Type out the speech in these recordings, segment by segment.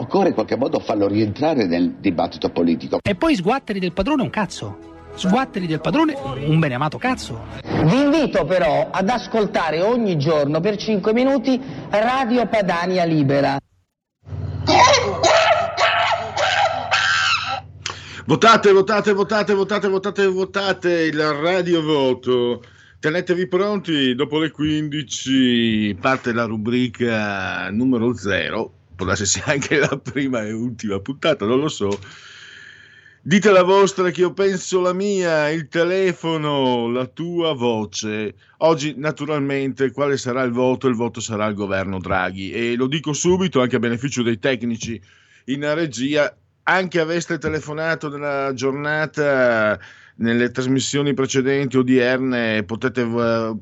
Occorre in qualche modo farlo rientrare nel dibattito politico. E poi sguatteri del padrone un cazzo. Sguatteri del padrone un beneamato cazzo. Vi invito però ad ascoltare ogni giorno per 5 minuti Radio Padania Libera. Votate, votate, votate, votate, votate, votate il radio voto. Tenetevi pronti, dopo le 15 parte la rubrica numero 0, può essere anche la prima e ultima puntata, non lo so. Dite la vostra che io penso la mia, il telefono, la tua voce. Oggi naturalmente quale sarà il voto? Il voto sarà il governo Draghi e lo dico subito anche a beneficio dei tecnici in regia, anche aveste telefonato nella giornata nelle trasmissioni precedenti odierne potete,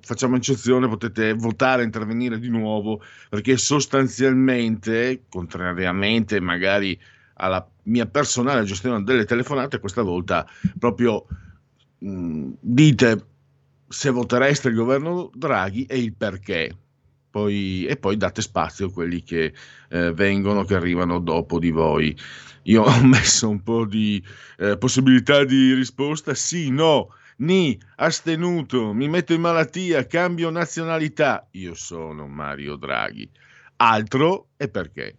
facciamo eccezione, potete votare, intervenire di nuovo, perché sostanzialmente, contrariamente magari alla mia personale gestione delle telefonate, questa volta proprio mh, dite se votereste il governo Draghi e il perché. Poi, e poi date spazio a quelli che eh, vengono, che arrivano dopo di voi. Io ho messo un po' di eh, possibilità di risposta, sì, no, ni, astenuto, mi metto in malattia, cambio nazionalità. Io sono Mario Draghi. Altro e perché?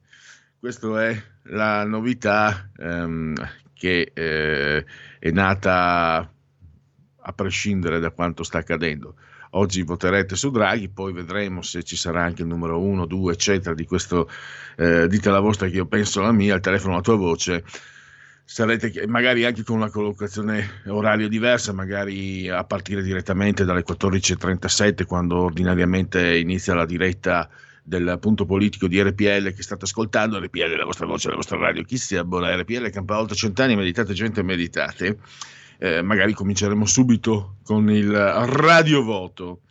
Questa è la novità ehm, che eh, è nata a prescindere da quanto sta accadendo. Oggi voterete su Draghi, poi vedremo se ci sarà anche il numero 1, 2, eccetera, di questo eh, dite la vostra che io penso la mia, il telefono la tua voce. Sarete magari anche con una collocazione oraria diversa, magari a partire direttamente dalle 14.37, quando ordinariamente inizia la diretta del punto politico di RPL che state ascoltando, RPL la vostra voce, la vostra radio, chi si abbona RPL campa oltre cent'anni, meditate gente, meditate eh, magari cominceremo subito con il radiovoto.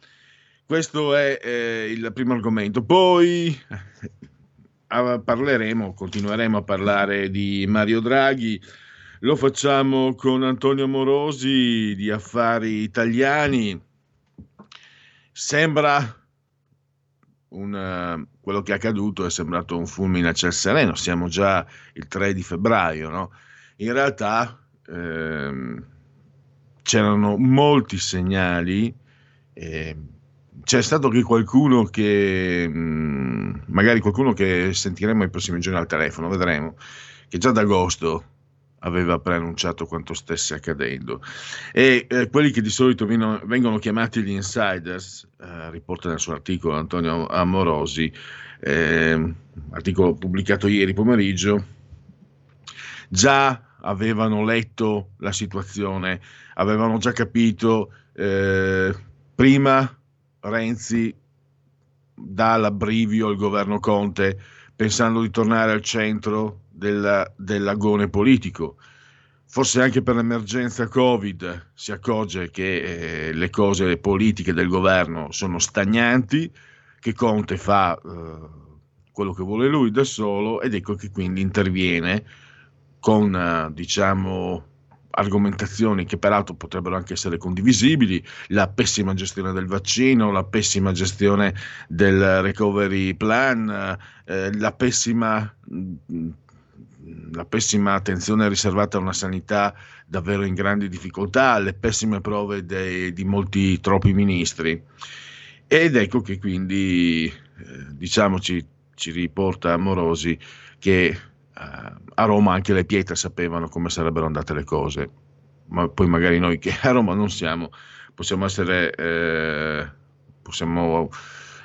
Questo è eh, il primo argomento. Poi eh, parleremo, continueremo a parlare di Mario Draghi. Lo facciamo con Antonio Morosi di Affari Italiani. Sembra un, quello che è accaduto è sembrato un fulmine a ciel sereno. Siamo già il 3 di febbraio, no? In realtà ehm, c'erano molti segnali. Eh, c'è stato anche qualcuno che, mm, magari qualcuno che sentiremo i prossimi giorni al telefono, vedremo, che già ad agosto aveva preannunciato quanto stesse accadendo. E eh, quelli che di solito vino, vengono chiamati gli insiders, eh, riporta nel suo articolo Antonio Amorosi, eh, articolo pubblicato ieri pomeriggio, già avevano letto la situazione, avevano già capito, eh, prima Renzi dà l'abbrivio al governo Conte pensando di tornare al centro della, dell'agone politico. Forse anche per l'emergenza Covid si accorge che eh, le cose politiche del governo sono stagnanti, che Conte fa eh, quello che vuole lui da solo ed ecco che quindi interviene con eh, diciamo argomentazioni che peraltro potrebbero anche essere condivisibili, la pessima gestione del vaccino, la pessima gestione del recovery plan, eh, la, pessima, la pessima attenzione riservata a una sanità davvero in grandi difficoltà, le pessime prove dei, di molti troppi ministri. Ed ecco che quindi, eh, diciamoci, ci riporta Amorosi che a Roma anche le pietre sapevano come sarebbero andate le cose, ma poi magari noi che a Roma non siamo, possiamo essere, eh, possiamo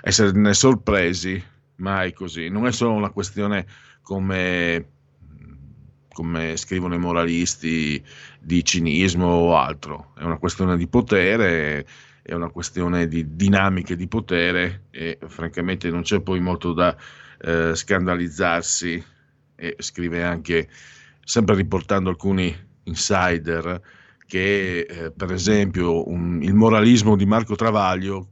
esserne sorpresi, mai così. Non è solo una questione come, come scrivono i moralisti di cinismo o altro, è una questione di potere è una questione di dinamiche di potere e francamente non c'è poi molto da eh, scandalizzarsi e scrive anche, sempre riportando alcuni insider, che eh, per esempio un, il moralismo di Marco Travaglio,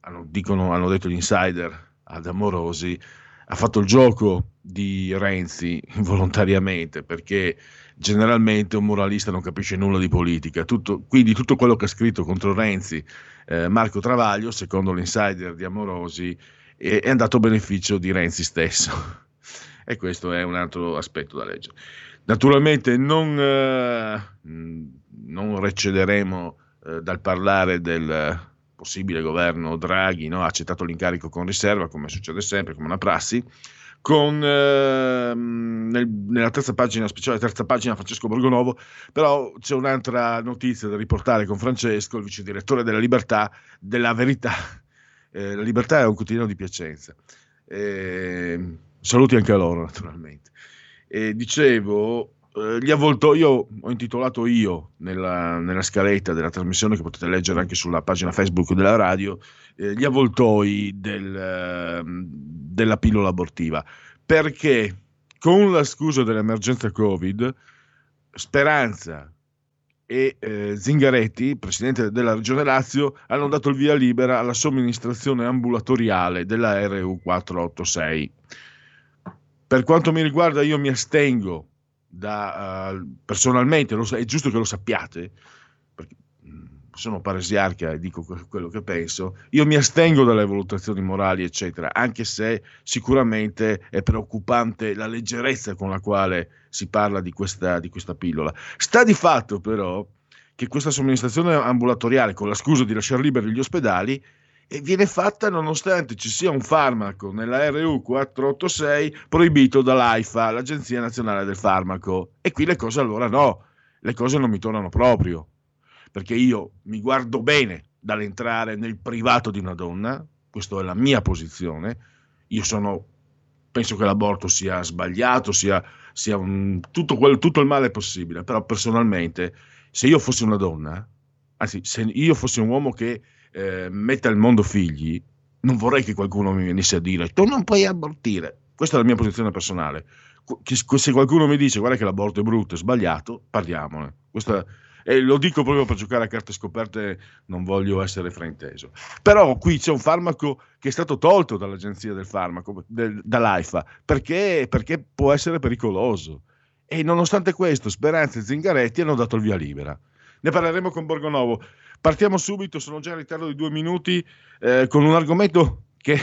hanno, dicono, hanno detto gli insider ad Amorosi, ha fatto il gioco di Renzi involontariamente perché generalmente un moralista non capisce nulla di politica, tutto, quindi tutto quello che ha scritto contro Renzi eh, Marco Travaglio, secondo l'insider di Amorosi, è, è andato a beneficio di Renzi stesso. E questo è un altro aspetto da leggere. Naturalmente non, eh, non recederemo eh, dal parlare del possibile governo Draghi, no? ha accettato l'incarico con riserva, come succede sempre, come una prassi, con eh, nel, nella terza pagina, speciale terza pagina Francesco Borgonovo, però c'è un'altra notizia da riportare con Francesco, il vice direttore della Libertà, della Verità. Eh, la Libertà è un quotidiano di Piacenza. Eh, saluti anche a loro, naturalmente. dicevo, eh, gli avvoltoi, ho intitolato io nella, nella, scaletta della trasmissione che potete leggere anche sulla pagina Facebook della radio, eh, gli avvoltoi del, eh, della pillola abortiva, perché con la scusa dell'emergenza Covid, Speranza e eh, Zingaretti, presidente della Regione Lazio, hanno dato il via libera alla somministrazione ambulatoriale della RU 486. Per quanto mi riguarda, io mi astengo da, uh, personalmente, lo, è giusto che lo sappiate, perché mm, sono paresiarca e dico quello che penso, io mi astengo dalle valutazioni morali, eccetera, anche se sicuramente è preoccupante la leggerezza con la quale si parla di questa, di questa pillola. Sta di fatto però che questa somministrazione ambulatoriale, con la scusa di lasciare liberi gli ospedali, e viene fatta nonostante ci sia un farmaco nella RU 486 proibito dall'AIFA, l'Agenzia Nazionale del Farmaco. E qui le cose allora no, le cose non mi tornano proprio, perché io mi guardo bene dall'entrare nel privato di una donna, questa è la mia posizione, io sono, penso che l'aborto sia sbagliato, sia, sia un, tutto, quel, tutto il male possibile, però personalmente se io fossi una donna, anzi se io fossi un uomo che eh, mette al mondo figli, non vorrei che qualcuno mi venisse a dire tu non puoi abortire. Questa è la mia posizione personale. Se qualcuno mi dice guarda che l'aborto è brutto, è sbagliato, parliamone. Questa, e lo dico proprio per giocare a carte scoperte, non voglio essere frainteso. Però qui c'è un farmaco che è stato tolto dall'agenzia del farmaco, del, dall'AIFA, perché, perché può essere pericoloso. E nonostante questo, Speranza e Zingaretti hanno dato il via libera. Ne parleremo con Borgonovo. Partiamo subito, sono già in ritardo di due minuti, eh, con un argomento che...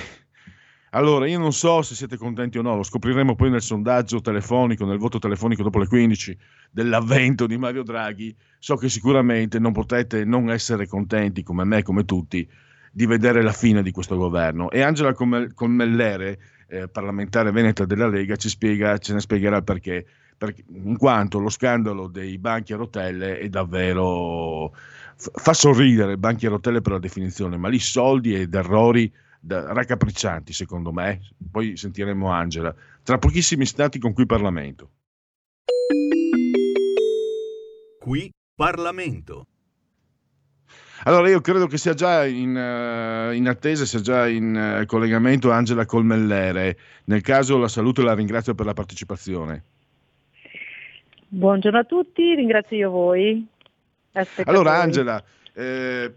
Allora, io non so se siete contenti o no, lo scopriremo poi nel sondaggio telefonico, nel voto telefonico dopo le 15 dell'avvento di Mario Draghi. So che sicuramente non potete non essere contenti, come me, come tutti, di vedere la fine di questo governo. E Angela Colmellere, eh, parlamentare veneta della Lega, ci spiega, ce ne spiegherà il perché. perché. In quanto lo scandalo dei banchi a rotelle è davvero fa sorridere banchi a rotelle per la definizione, ma lì soldi ed errori raccapriccianti secondo me. Poi sentiremo Angela. Tra pochissimi istanti con qui Parlamento. Qui Parlamento. Allora io credo che sia già in, uh, in attesa, sia già in uh, collegamento Angela Colmellere. Nel caso la saluto e la ringrazio per la partecipazione. Buongiorno a tutti, ringrazio io voi. Allora Angela, eh,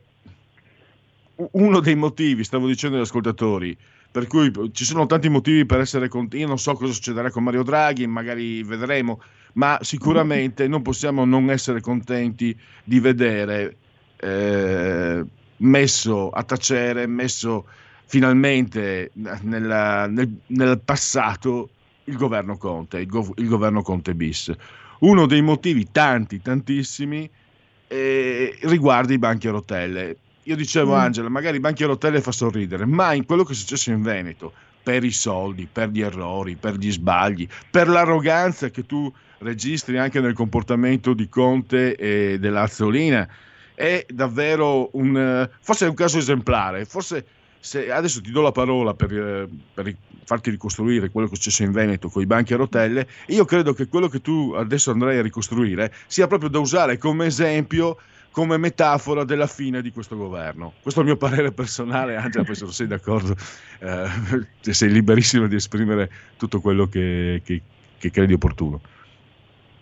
uno dei motivi, stavo dicendo agli ascoltatori, per cui ci sono tanti motivi per essere contenti, io non so cosa succederà con Mario Draghi, magari vedremo, ma sicuramente non possiamo non essere contenti di vedere eh, messo a tacere, messo finalmente nella, nel, nel, passato il governo Conte, il, gov- il governo Conte bis. Uno dei motivi, tanti, tantissimi, eh, riguarda i banchi a rotelle. io dicevo Mm. Angela, magari i banchi a rotelle fa sorridere, ma in quello che è successo in Veneto, per i soldi, per gli errori, per gli sbagli, per l'arroganza che tu registri anche nel comportamento di Conte e dell'Azzolina, è davvero un, eh, forse è un caso esemplare, forse se adesso ti do la parola per, eh, per farti ricostruire quello che è successo in Veneto con i banchi a rotelle, io credo che quello che tu adesso andrai a ricostruire sia proprio da usare come esempio, come metafora della fine di questo governo. Questo è il mio parere personale, Angela, poi se non sei d'accordo, eh, sei liberissimo di esprimere tutto quello che, che- che credi opportuno.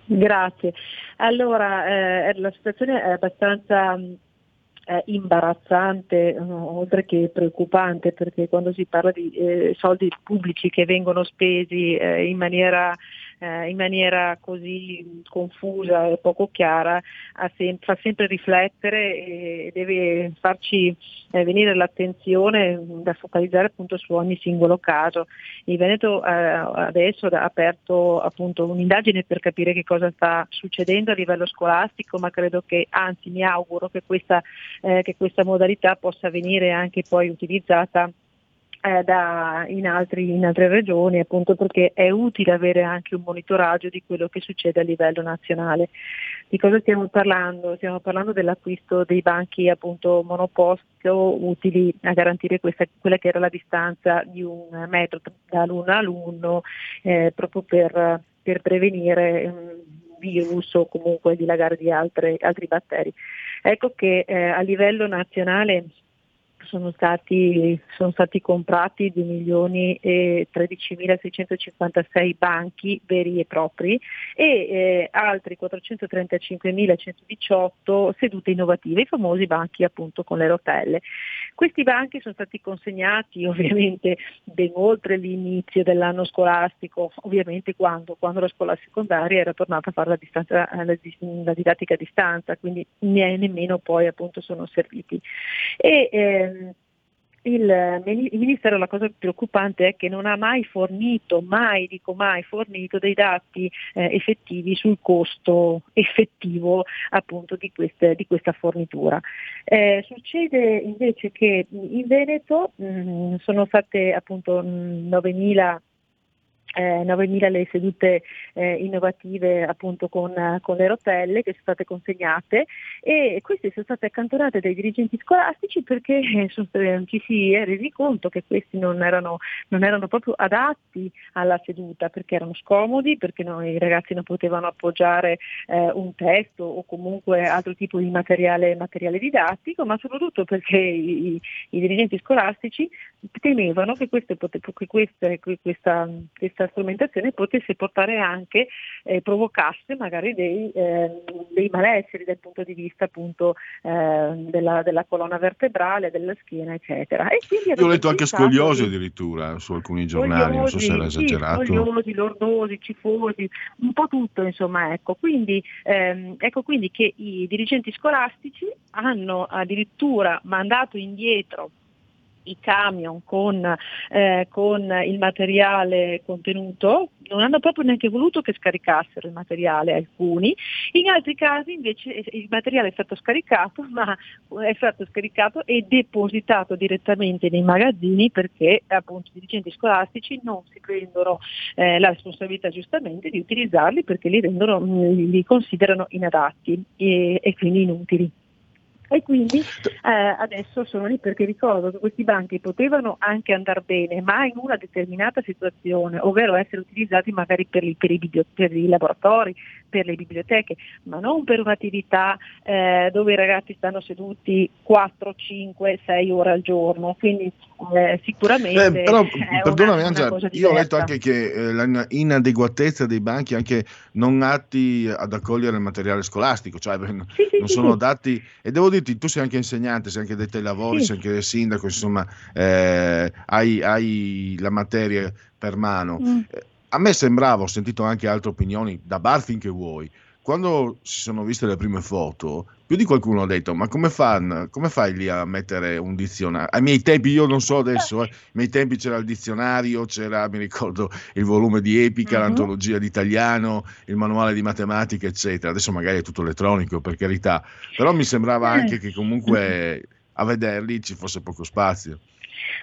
Grazie. Allora, eh, la situazione è abbastanza eh, imbarazzante, eh, oltre che preoccupante, perché quando si parla di eh, soldi pubblici che vengono spesi eh, in maniera eh, in maniera così confusa e poco chiara sem- fa sempre riflettere e deve farci eh, venire l'attenzione da focalizzare appunto su ogni singolo caso. Il Veneto eh, adesso ha aperto appunto un'indagine per capire che cosa sta succedendo a livello scolastico, ma credo che, anzi mi auguro che questa, eh, che questa modalità possa venire anche poi utilizzata eh, da- in, altri- in altre regioni, appunto perché è utile avere anche un monitoraggio di quello che succede a livello nazionale. Di cosa stiamo parlando? Stiamo parlando dell'acquisto dei banchi appunto monoposto utili a garantire questa- quella che era la distanza di un metro da alunno a alunno, eh, proprio per, per prevenire um, virus o comunque dilagare di altre- altri batteri. Ecco che eh, a livello nazionale sono stati, sono stati comprati 2 milioni e 13.656 banchi veri e propri e eh, altri 435.118 sedute innovative, i famosi banchi appunto con le rotelle. Questi banchi sono stati consegnati ovviamente ben oltre l'inizio dell'anno scolastico, ovviamente quando, quando la scuola secondaria era tornata a fare la, distanza, la, la didattica a distanza, quindi ne- nemmeno poi appunto sono serviti. E, ehm, il, mini- il Ministero la cosa preoccupante è che non ha mai fornito, mai dico mai fornito dei dati eh, effettivi sul costo effettivo appunto di, queste- di questa fornitura. Eh, succede invece che in Veneto mh, sono state appunto mh, 9.000 eh, 9.000 le sedute eh, innovative appunto con, con le rotelle che sono state consegnate. E queste sono state accantonate dai dirigenti scolastici perché eh, ci si è resi conto che questi non erano, non erano proprio adatti alla seduta perché erano scomodi, perché no- i ragazzi non potevano appoggiare eh, un testo o comunque altro tipo di materiale, materiale didattico, ma soprattutto perché i- i dirigenti scolastici temevano che, pote- che queste- que- questa, questa strumentazione potesse portare anche, eh, provocasse magari dei, eh, dei malesseri dal punto di vista appunto eh, della, della colonna vertebrale, della schiena, eccetera. E quindi Io ho letto anche scoliosi addirittura su alcuni giornali, non so se era esagerato. Sì, scoliosi, lordosi, cifosi, un po' tutto insomma ecco. Quindi, ehm, ecco quindi che i dirigenti scolastici hanno addirittura mandato indietro i camion con, eh, con il materiale contenuto, non hanno proprio neanche voluto che scaricassero il materiale alcuni, in altri casi invece eh, il materiale è stato scaricato, ma è stato scaricato e depositato direttamente nei magazzini perché appunto i dirigenti scolastici non si prendono eh, la responsabilità giustamente di utilizzarli perché li, rendono, mh, li considerano inadatti e, e quindi inutili. E quindi eh, adesso sono lì perché ricordo che questi banchi potevano anche andare bene, ma in una determinata situazione, ovvero essere utilizzati magari per i, per i biblio- per i laboratori, per le biblioteche, ma non per un'attività eh, dove i ragazzi stanno seduti 4, 5, 6 ore al giorno. Quindi eh, sicuramente Eh, però, perdonami Angela, io ho letto anche che eh, la inadeguatezza dei banchi anche non atti ad accogliere il materiale scolastico, cioè beh, Sì, non sì, sono sì. adatti e devo dirti, tu sei anche insegnante, sei anche detto ai lavori, Sì. sei anche sindaco, insomma, eh, hai, hai la materia per mano. Mm. Eh, A me sembrava, ho sentito anche altre opinioni, da bar finché vuoi, quando si sono viste le prime foto, più di qualcuno ha detto, ma come, fan, come fai lì a mettere un dizionario? Ai miei tempi, io non so adesso, eh, ai miei tempi c'era il dizionario, c'era, mi ricordo, il volume di epica, Mhm. l'antologia di italiano, il manuale di matematica, eccetera. Adesso magari è tutto elettronico, per carità, però mi sembrava Eh. anche che comunque a vederli ci fosse poco spazio.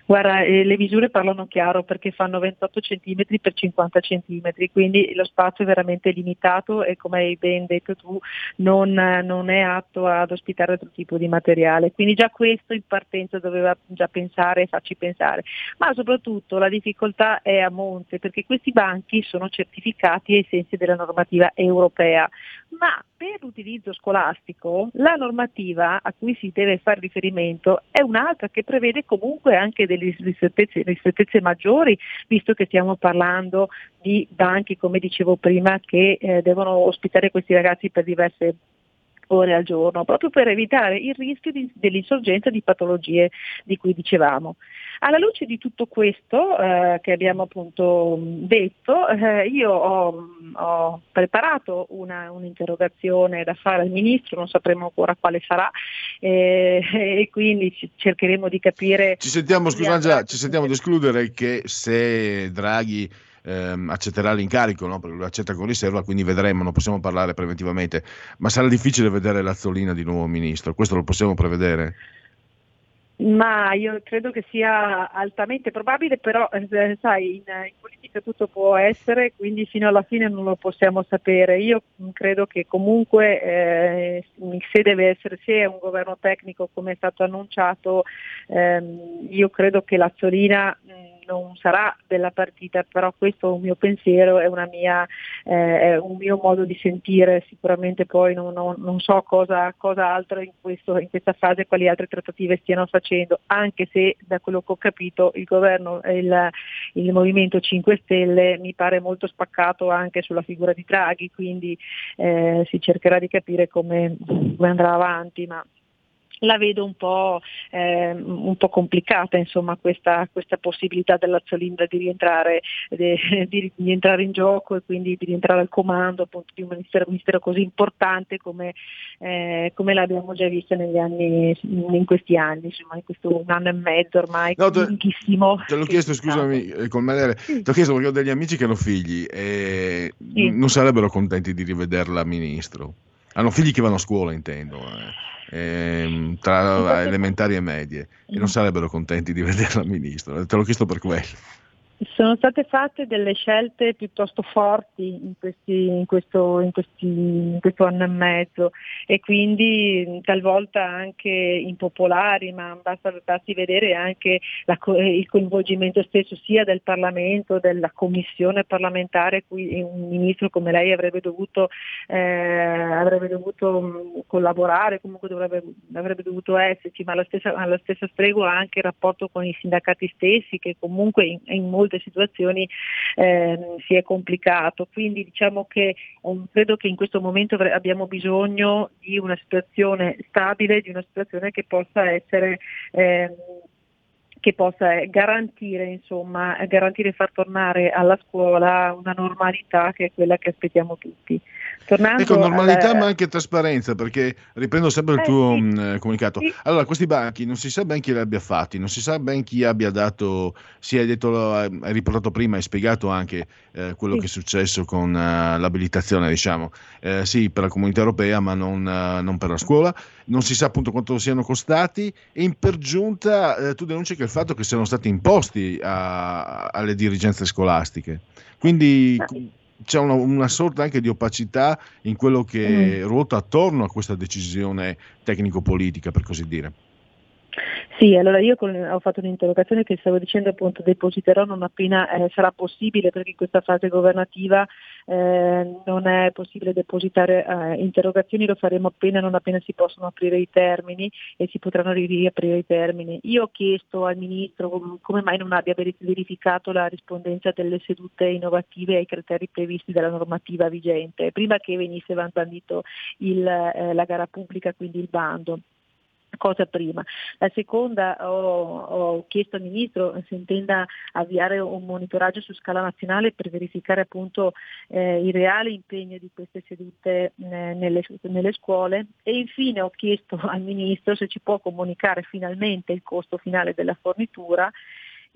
Guarda, eh, le misure parlano chiaro perché fanno 28 cm per 50 cm, quindi lo spazio è veramente limitato e come hai ben detto tu non, non è atto ad ospitare altro tipo di materiale. Quindi già questo in partenza doveva già pensare e farci pensare. Ma soprattutto la difficoltà è a monte perché questi banchi sono certificati ai sensi della normativa europea, ma per l'utilizzo scolastico la normativa a cui si deve fare riferimento è un'altra che prevede comunque anche delle ristrettezze, ristrettezze maggiori, visto che stiamo parlando di banchi, come dicevo prima, che eh, devono ospitare questi ragazzi per diverse ore al giorno, proprio per evitare il rischio di, dell'insorgenza di patologie di cui dicevamo. Alla luce di tutto questo eh, che abbiamo appunto detto, eh, io ho, ho preparato una, un'interrogazione da fare al Ministro, non sapremo ancora quale sarà eh, e quindi cercheremo di capire... Ci sentiamo, scusa Angela, ci sentiamo di escludere che se Draghi ehm, accetterà l'incarico, no? perché lo accetta con riserva, quindi vedremo, non possiamo parlare preventivamente, ma sarà difficile vedere Lazzolina di nuovo ministro, questo lo possiamo prevedere? Ma io credo che sia altamente probabile, però eh, sai, in, in, politica tutto può essere, quindi fino alla fine non lo possiamo sapere. Io credo che comunque eh, se deve essere, se è un governo tecnico come è stato annunciato, ehm, io credo che Lazzolina mh, non sarà della partita, però questo è un mio pensiero, è, mia, eh, è un mio modo di sentire, sicuramente poi non, non, non so cosa, cosa altro in, questo, in, questa fase, quali altre trattative stiano facendo, anche se da quello che ho capito il governo, il, il Movimento 5 Stelle mi pare molto spaccato anche sulla figura di Draghi, quindi eh, si cercherà di capire come, come andrà avanti. Ma la vedo un po', eh, un po complicata insomma, questa, questa, possibilità della Zolinda di rientrare, di, di rientrare, in gioco e quindi di rientrare al comando appunto, di un ministero, ministero così importante come, eh, come, l'abbiamo già visto negli anni, in questi anni, insomma, in questo un anno e mezzo ormai, no, te, lunghissimo. Te l'ho chiesto, scusami, eh, con Malere, sì. ti ho chiesto perché ho degli amici che hanno figli e sì. non sarebbero contenti di rivederla ministro. Hanno figli che vanno a scuola, intendo. Eh ehm, tra elementari e medie e non sarebbero contenti di vederla ministro. Te l'ho chiesto per quello. Sono state fatte delle scelte piuttosto forti in, questi, in, questo, in, questi, in, questo, anno e mezzo e quindi talvolta anche impopolari, ma basta, basti vedere anche la, il coinvolgimento stesso sia del Parlamento, della commissione parlamentare, cui un ministro come lei avrebbe dovuto, eh, avrebbe dovuto collaborare, comunque dovrebbe, avrebbe dovuto esserci, ma alla stessa, alla stessa stregua anche il rapporto con i sindacati stessi che comunque in molti molte situazioni eh, si è complicato. Quindi diciamo che um, credo che in questo momento abbiamo bisogno di una situazione stabile, di una situazione che possa essere eh, che possa garantire, insomma, garantire far tornare alla scuola una normalità che è quella che aspettiamo tutti. Tornando ecco, normalità alla... ma anche trasparenza, perché riprendo sempre il eh, tuo sì. mh, mm, comunicato. Sì. Allora, questi banchi non si sa ben chi li abbia fatti, non si sa ben chi abbia dato, si è detto, hai riportato prima, hai spiegato anche eh, quello sì. che è successo con uh, l'abilitazione, diciamo, eh, sì, per la comunità europea, ma non, uh, non, per la scuola. Non si sa appunto quanto siano costati e in per giunta eh, tu denunci che il fatto che siano stati imposti a, alle dirigenze scolastiche. Quindi c'è una, una, sorta anche di opacità in quello che mm. ruota attorno a questa decisione tecnico-politica, per così dire. Sì, allora io con, ho fatto un'interrogazione che stavo dicendo appunto depositerò non appena eh, sarà possibile perché in questa fase governativa eh, non è possibile depositare eh, interrogazioni, lo faremo appena non appena si possono aprire i termini e si potranno riaprire i termini. Io ho chiesto al Ministro come mai non abbia verificato la rispondenza delle sedute innovative ai criteri previsti dalla normativa vigente, prima che venisse bandito il, eh, la gara pubblica, quindi il bando cosa prima. La seconda ho, ho, chiesto al Ministro se intenda avviare un monitoraggio su scala nazionale per verificare appunto eh, il reale impegno di queste sedute eh, nelle, nelle, scuole e infine ho chiesto al Ministro se ci può comunicare finalmente il costo finale della fornitura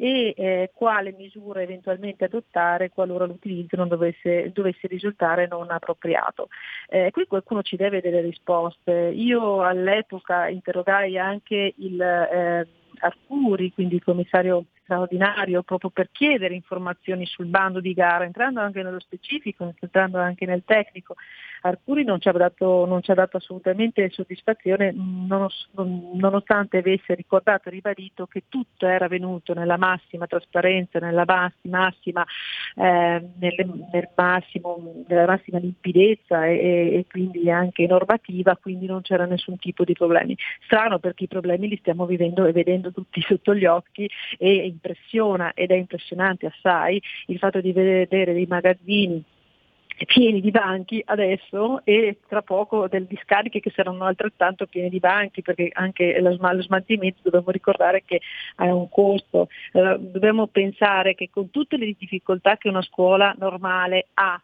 e eh, quale misura eventualmente adottare qualora l'utilizzo non dovesse, dovesse risultare non appropriato. Eh, qui qualcuno ci deve delle risposte. Io all'epoca interrogai anche il eh, Arcuri, quindi il commissario straordinario proprio per chiedere informazioni sul bando di gara, entrando anche nello specifico, entrando anche nel tecnico. Arcuri non ci ha dato, non ci ha dato assolutamente soddisfazione nonostante avesse ricordato e ribadito che tutto era venuto nella massima trasparenza, nella massima, eh, nelle, nel massimo, nella massima limpidezza e, e, quindi anche normativa, quindi non c'era nessun tipo di problemi. Strano perché i problemi li stiamo vivendo e vedendo tutti sotto gli occhi e impressiona ed è impressionante assai il fatto di vedere dei magazzini pieni di banchi adesso e tra poco delle discariche che saranno altrettanto piene di banchi perché anche lo, lo smaltimento dobbiamo ricordare che ha un costo, eh, dobbiamo pensare che con tutte le difficoltà che una scuola normale ha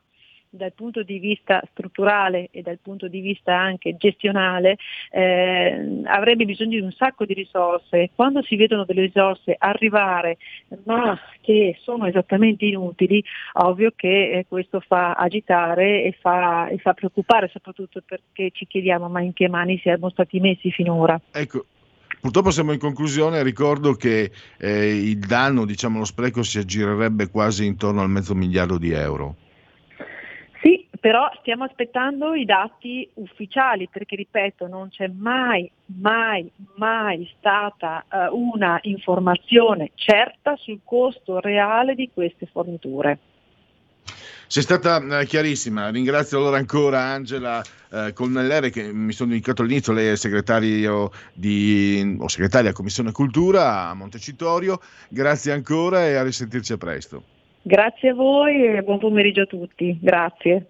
dal punto di vista strutturale e dal punto di vista anche gestionale eh, avrebbe bisogno di un sacco di risorse. Quando si vedono delle risorse arrivare ma che sono esattamente inutili, ovvio che eh, questo fa agitare e fa, e fa preoccupare, soprattutto perché ci chiediamo ma in che mani siamo stati messi finora. Ecco, Purtroppo siamo in conclusione, ricordo che eh, il danno, diciamo lo spreco, si aggirerebbe quasi intorno al mezzo miliardo di euro. Però stiamo aspettando i dati ufficiali perché, ripeto, non c'è mai, mai, mai stata uh, una informazione certa sul costo reale di queste forniture. Sei stata eh, chiarissima, ringrazio allora ancora Angela eh, Colnellere che mi sono indicato all'inizio, lei è segretario di, o segretaria Commissione Cultura a Montecitorio, grazie ancora e a risentirci a presto. Grazie a voi e buon pomeriggio a tutti. Grazie.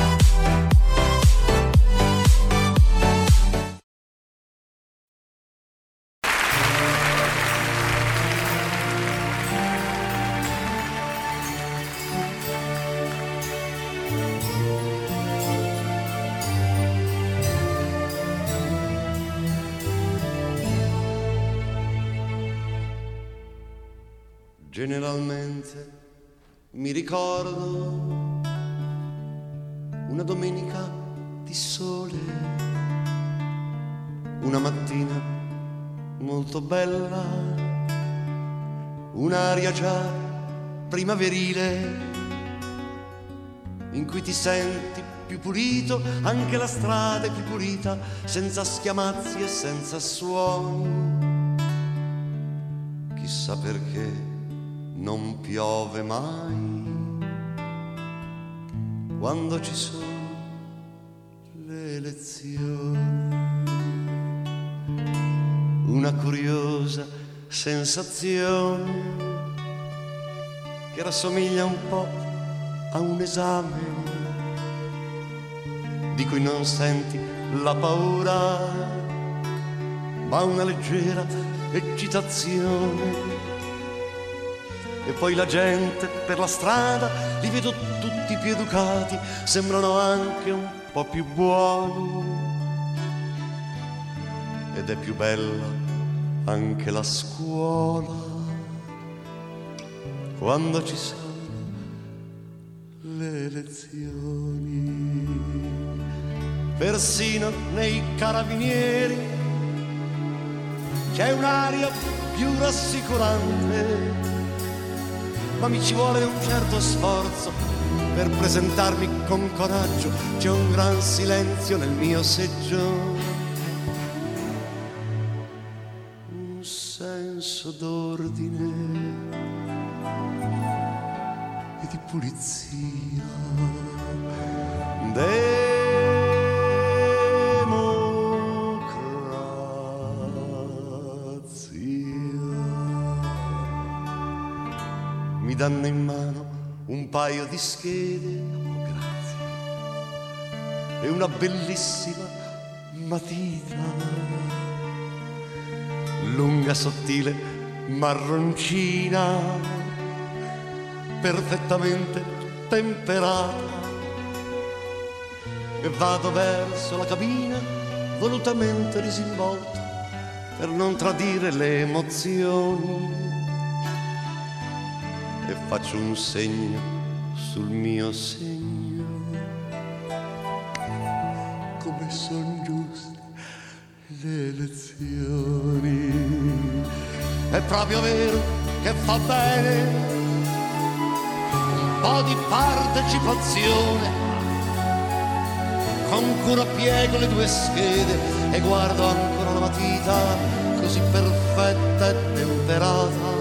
Mi ricordo una domenica di sole, una mattina molto bella, un'aria già primaverile in cui ti senti più pulito, anche la strada è più pulita, senza schiamazzi e senza suoni. Chissà perché non piove mai quando ci sono le elezioni. Una curiosa sensazione che rassomiglia un po' a un esame di cui non senti la paura, ma una leggera eccitazione e poi la gente per la strada li vedo tutti più educati, sembrano anche un po' più buoni. Ed è più bella anche la scuola quando ci sono le lezioni. Persino nei carabinieri c'è un'aria più rassicurante ma mi ci vuole un certo sforzo per presentarmi con coraggio. C'è un gran silenzio nel mio seggio. Un senso d'ordine di pulizia. Danno in mano un paio di schede, oh grazie, e una bellissima matita, lunga, sottile, marroncina, perfettamente temperata. E vado verso la cabina, volutamente disinvolto, per non tradire le emozioni e faccio un segno sul mio segno. Come sono giuste le elezioni. È proprio vero che fa bene un po' di partecipazione. Con cura piego le due schede e guardo ancora la matita così perfetta e temperata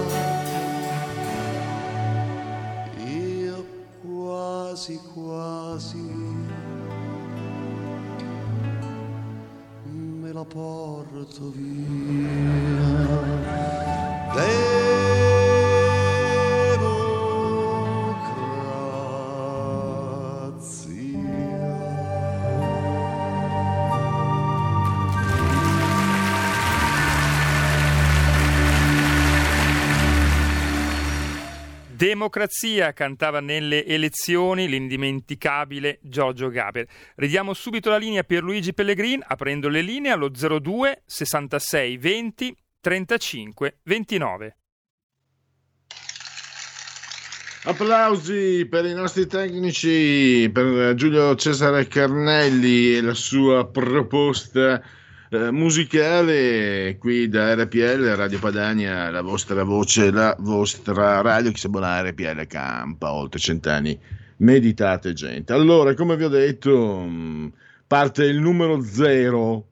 quasi me la porto via. Democrazia cantava nelle elezioni l'indimenticabile Giorgio Gaber. Ridiamo subito la linea per Luigi Pellegrin aprendo le linee allo 02 66 20 35 29. Applausi per i nostri tecnici, per Giulio Cesare Carnelli e la sua proposta eh, musicale qui da RPL, Radio Padania, la vostra voce, la vostra radio, sa buona RPL campa, oltre cent'anni, meditate gente. Allora, come vi ho detto, parte il numero zero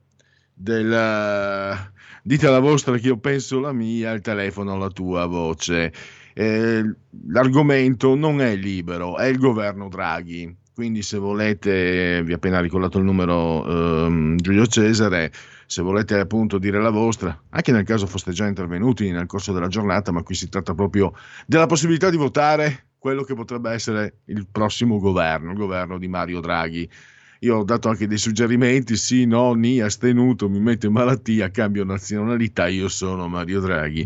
della... Dite la vostra che io penso la mia, il telefono la tua voce. Eh, l'argomento non è libero, è il governo Draghi quindi se volete, vi ho appena ricordato il numero ehm, Giulio Cesare, se volete appunto dire la vostra, anche nel caso foste già intervenuti nel corso della giornata, ma qui si tratta proprio della possibilità di votare quello che potrebbe essere il prossimo governo, il governo di Mario Draghi. Io ho dato anche dei suggerimenti, sì, no, ni, astenuto, mi metto in malattia, cambio nazionalità, io sono Mario Draghi.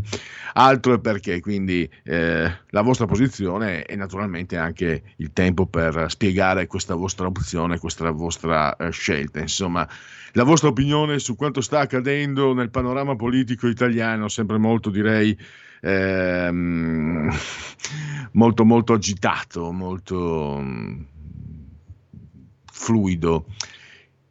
Altro è perché, quindi eh, la vostra posizione e naturalmente anche il tempo per spiegare questa vostra opzione, questa vostra eh, scelta. Insomma, la vostra opinione su quanto sta accadendo nel panorama politico italiano, sempre molto direi... Ehm, molto molto agitato, molto fluido.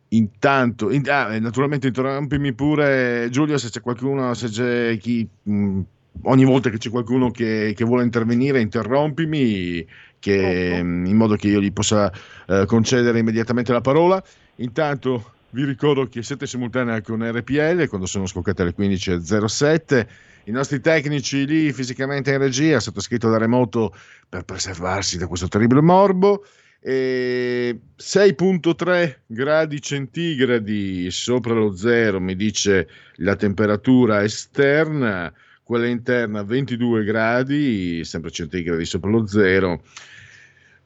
Intanto, in, ah, naturalmente interrompimi pure Giulio se c'è qualcuno, se c'è chi, mh, ogni volta che c'è qualcuno che, che vuole intervenire interrompimi che, mh, in modo che io gli possa eh, concedere immediatamente la parola. Intanto vi ricordo che siete simultanei con RPL quando sono scoccate le 15.07 i nostri tecnici lì fisicamente in regia, sottoscritto da remoto per preservarsi da questo terribile morbo. E 6.3 gradi centigradi sopra lo zero, mi dice la temperatura esterna, quella interna 22 gradi, sempre centigradi sopra lo zero.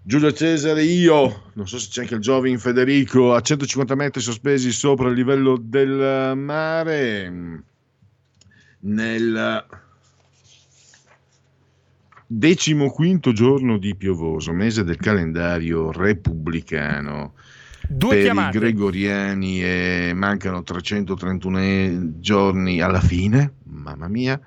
Giulio Cesare, io, non so se c'è anche il Giovin Federico, a 150 metri sospesi sopra il livello del mare, nel Decimoquinto giorno di piovoso, mese del calendario repubblicano. Due per chiamate. i gregoriani e mancano 331 giorni alla fine, mamma mia.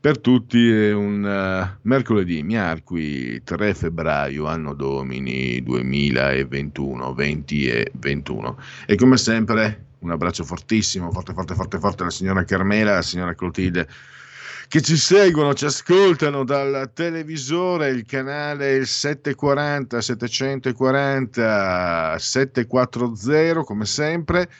Per tutti è un uh, mercoledì, miarqui 3 febbraio, anno domini 2021, 20 e 21. E come sempre un abbraccio fortissimo, forte, forte, forte, forte alla signora Carmela, alla signora Clotilde che ci seguono, ci ascoltano dal televisore, il canale il 740, 740, 740 come sempre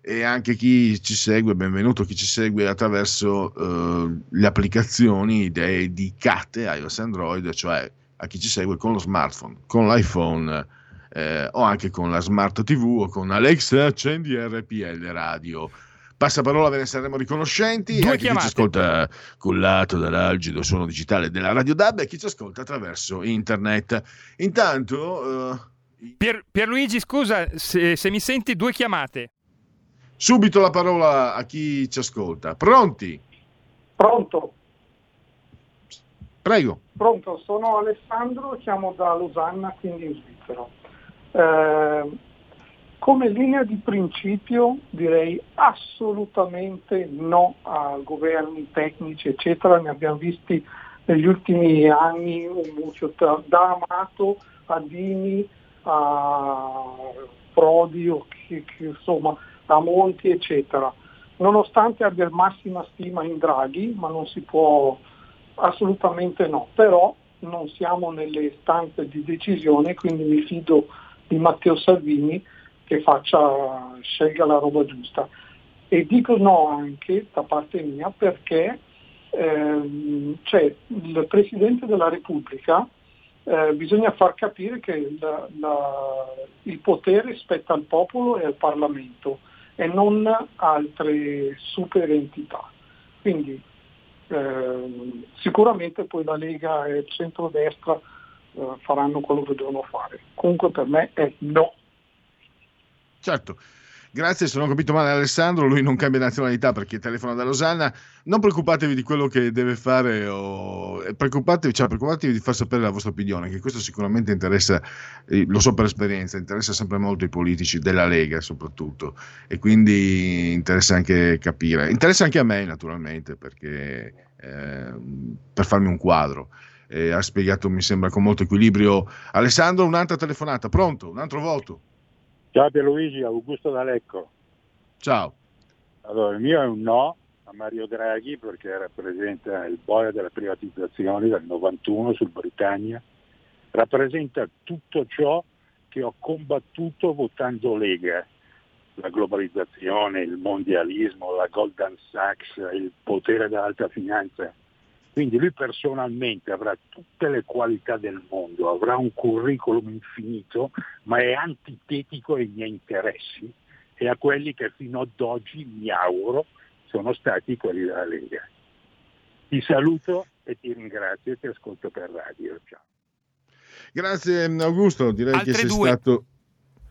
e anche chi ci segue, benvenuto chi ci segue attraverso uh, le applicazioni dedicate iOS Android, cioè a chi ci segue con lo smartphone, con l'iPhone eh, o anche con la smart TV o con Alexa accendi RPL radio. Passaparola ve ne saremo riconoscenti. Due anche chi ci ascolta cullato dall'algido suono digitale della Radio DAB e chi ci ascolta attraverso internet. Intanto, eh, Pier- Pierluigi, scusa, se, se mi senti, due chiamate. subito la parola a chi ci ascolta. Pronti? Pronto, Prego. pronto, sono Alessandro, chiamo da Losanna, quindi in Svizzera. Eh, come linea di principio direi assolutamente no a governi tecnici, eccetera, ne abbiamo visti negli ultimi anni un mucchio da, da Amato a Dini a Prodi o chi- chi- insomma a Monti, eccetera. Nonostante abbia massima stima in Draghi, ma non si può Assolutamente no, però non siamo nelle stanze di decisione, quindi mi fido di Matteo Salvini che faccia, scelga la roba giusta. E dico no anche da parte mia perché ehm, cioè, il Presidente della Repubblica eh, bisogna far capire che la- la- il potere spetta al popolo e al Parlamento e non altre super entità. Quindi ehm, sicuramente poi la Lega e il centrodestra eh, faranno quello che devono fare. Comunque per me è no. Certo. Grazie, se non ho capito male Alessandro, lui non cambia nazionalità perché telefona da Losanna. Non preoccupatevi di quello che deve fare o e preoccupatevi, cioè, preoccupatevi di far sapere la vostra opinione, che questo sicuramente interessa, eh, lo so per esperienza, interessa sempre molto i politici della Lega soprattutto e quindi interessa anche capire. Interessa anche a me naturalmente perché eh, per farmi un quadro. Eh, ha spiegato, mi sembra, con molto equilibrio. Alessandro, un'altra telefonata, pronto? Un altro voto? Ciao Pierluigi, Augusto D'Alecco. Ciao. Allora, il mio è un no a Mario Draghi perché rappresenta il boia delle privatizzazioni del 91 sul Britannia, rappresenta tutto ciò che ho combattuto votando Lega, la globalizzazione, il mondialismo, la Golden Sachs, il potere dell'alta finanza. Quindi lui personalmente avrà tutte le qualità del mondo, avrà un curriculum infinito, ma è antitetico ai miei interessi e a quelli che fino ad oggi mi auguro sono stati quelli della Lega. Ti saluto e ti ringrazio e ti ascolto per radio. Ciao. Grazie Augusto, direi Altre che sei due. stato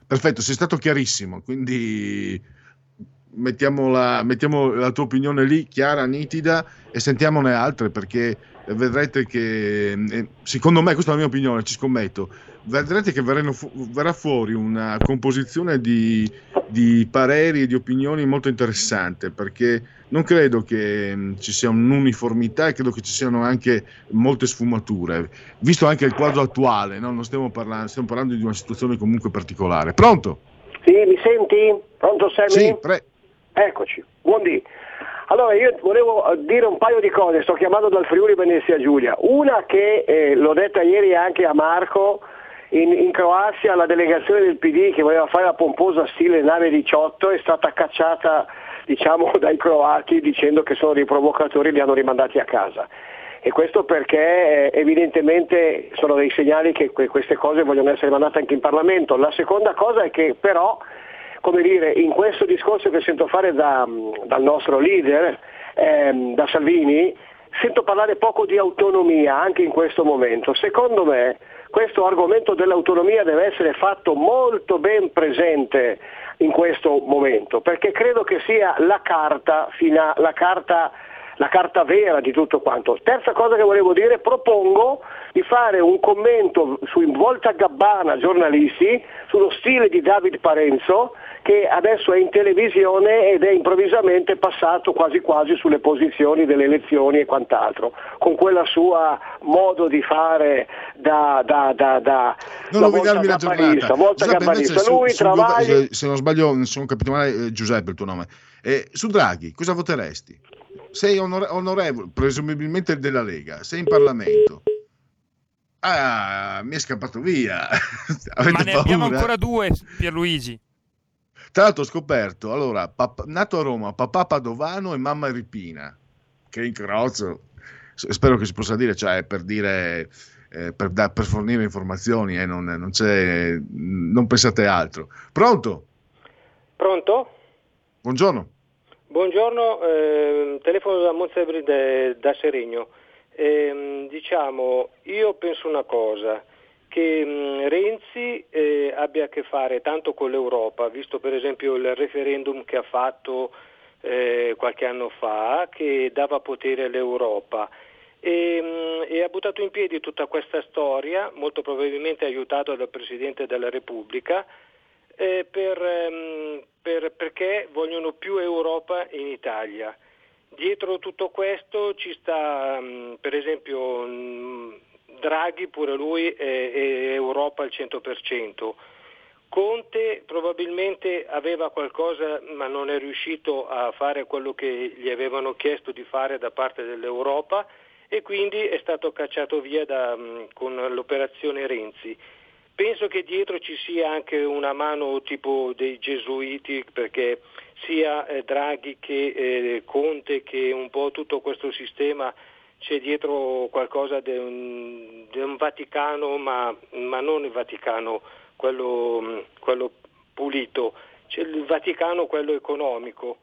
perfetto, sei stato chiarissimo, quindi mettiamo la, mettiamo la tua opinione lì chiara, nitida e sentiamone altre perché vedrete che eh, secondo me, questa è la mia opinione, ci scommetto, vedrete che fu- verrà fuori una composizione di, di pareri e di opinioni molto interessante perché non credo che mh, ci sia un'uniformità e credo che ci siano anche molte sfumature, visto anche il quadro attuale, no? non stiamo parlando, stiamo parlando di una situazione comunque particolare. Pronto? Sì, mi senti? Pronto Sammy? Sì, pre- Eccoci, buondì. Allora io volevo eh, dire un paio di cose, sto chiamando dal Friuli Venezia Giulia. Una che eh, l'ho detta ieri anche a Marco, in, in Croazia la delegazione del PD che voleva fare la pomposa stile nave 18 è stata cacciata diciamo dai croati dicendo che sono dei provocatori e li hanno rimandati a casa. E questo perché eh, evidentemente sono dei segnali che que- queste cose vogliono essere mandate anche in Parlamento. La seconda cosa è che però come dire, in questo discorso che sento fare da- dal nostro leader, ehm, da Salvini, sento parlare poco di autonomia anche in questo momento. Secondo me questo argomento dell'autonomia deve essere fatto molto ben presente in questo momento, perché credo che sia la carta, fina- la carta la carta vera di tutto quanto. Terza cosa che volevo dire, propongo di fare un commento su volta gabbana giornalisti sullo stile di David Parenzo che adesso è in televisione ed è improvvisamente passato quasi quasi sulle posizioni delle elezioni e quant'altro, con quella sua modo di fare da, da, da, da, non da la volta gabbanista, giornata. volta Giuseppe, su- Lui sul gover- travaglia... se- non sbaglio, se non capito male, eh, Giuseppe il tuo nome. Eh, su Draghi, cosa voteresti? Sei onore- onorevole, presumibilmente della Lega, sei in Parlamento. Ah, mi è scappato via. Avete Ma ne abbiamo paura? ancora due, Pierluigi. Tra l'altro ho scoperto, allora, pap- nato a Roma, papà Padovano e mamma Ripina. Che incrocio. Spero che si possa dire, cioè per dire eh, per, da, per, fornire informazioni, eh, non, non, non, pensate altro. Pronto? Pronto? Buongiorno. Buongiorno, eh, telefono da Monzebri da Seregno. Eh, diciamo, io penso una cosa, che mh, mm, Renzi eh, abbia a che fare tanto con l'Europa, visto per esempio il referendum che ha fatto eh, qualche anno fa, che dava potere all'Europa e, mm, e, ha buttato in piedi tutta questa storia, molto probabilmente aiutato dal Presidente della Repubblica, eh, per, ehm, per, perché vogliono più Europa in Italia. Dietro tutto questo ci sta mm, per esempio mm, Draghi, pure lui è, è Europa al 100%. Conte probabilmente aveva qualcosa ma non è riuscito a fare quello che gli avevano chiesto di fare da parte dell'Europa e quindi è stato cacciato via da, mm, con l'operazione Renzi. Penso che dietro ci sia anche una mano tipo dei gesuiti perché sia eh, Draghi che eh, Conte che un po' tutto questo sistema c'è dietro qualcosa di un, un, Vaticano ma, ma, non il Vaticano quello, mm, quello pulito, c'è il Vaticano quello economico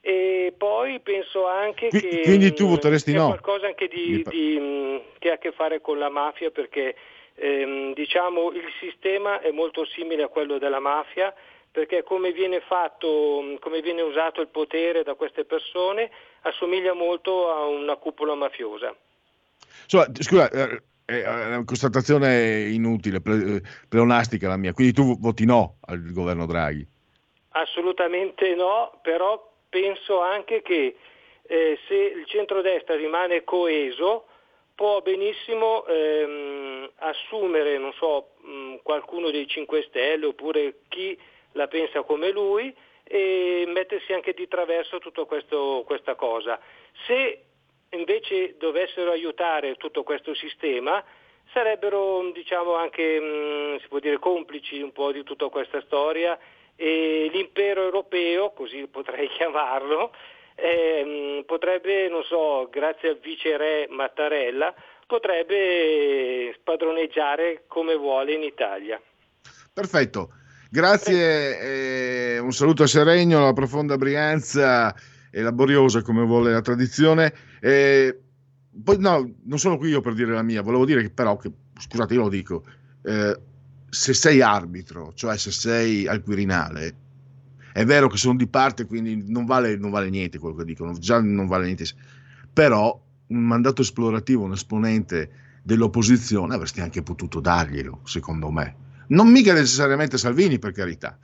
e poi penso anche che quindi tu voteresti c'è no. qualcosa anche di, di, mm, che ha a che fare con la mafia perché ehm, diciamo il sistema è molto simile a quello della mafia perché come viene fatto, mm, come viene usato il potere da queste persone assomiglia molto a una cupola mafiosa. Scusa, scusa eh, è una constatazione inutile, pleonastica la mia, quindi tu voti no al governo Draghi? Assolutamente no, però penso anche che eh, se il centrodestra rimane coeso può benissimo ehm, assumere, non so, mh, qualcuno dei 5 Stelle oppure chi la pensa come lui e mettersi anche di traverso tutta questa cosa. Se invece dovessero aiutare tutto questo sistema, sarebbero diciamo anche mh, può dire complici un po' di tutta questa storia e l'impero europeo, così potrei chiamarlo, eh, potrebbe, non so, grazie al viceré Mattarella, potrebbe spadroneggiare come vuole in Italia. Perfetto, grazie, un saluto a Seregno, alla profonda Brianza e laboriosa come vuole la tradizione. Eh, poi no, non sono qui io per dire la mia, volevo dire che però, che, scusate io lo dico, eh, se sei arbitro, cioè se sei al Quirinale, è vero che sono di parte, quindi non vale, non vale niente quello che dicono, già non vale niente, però un mandato esplorativo, un esponente dell'opposizione avresti anche potuto darglielo, secondo me. Non mica necessariamente Salvini, per carità,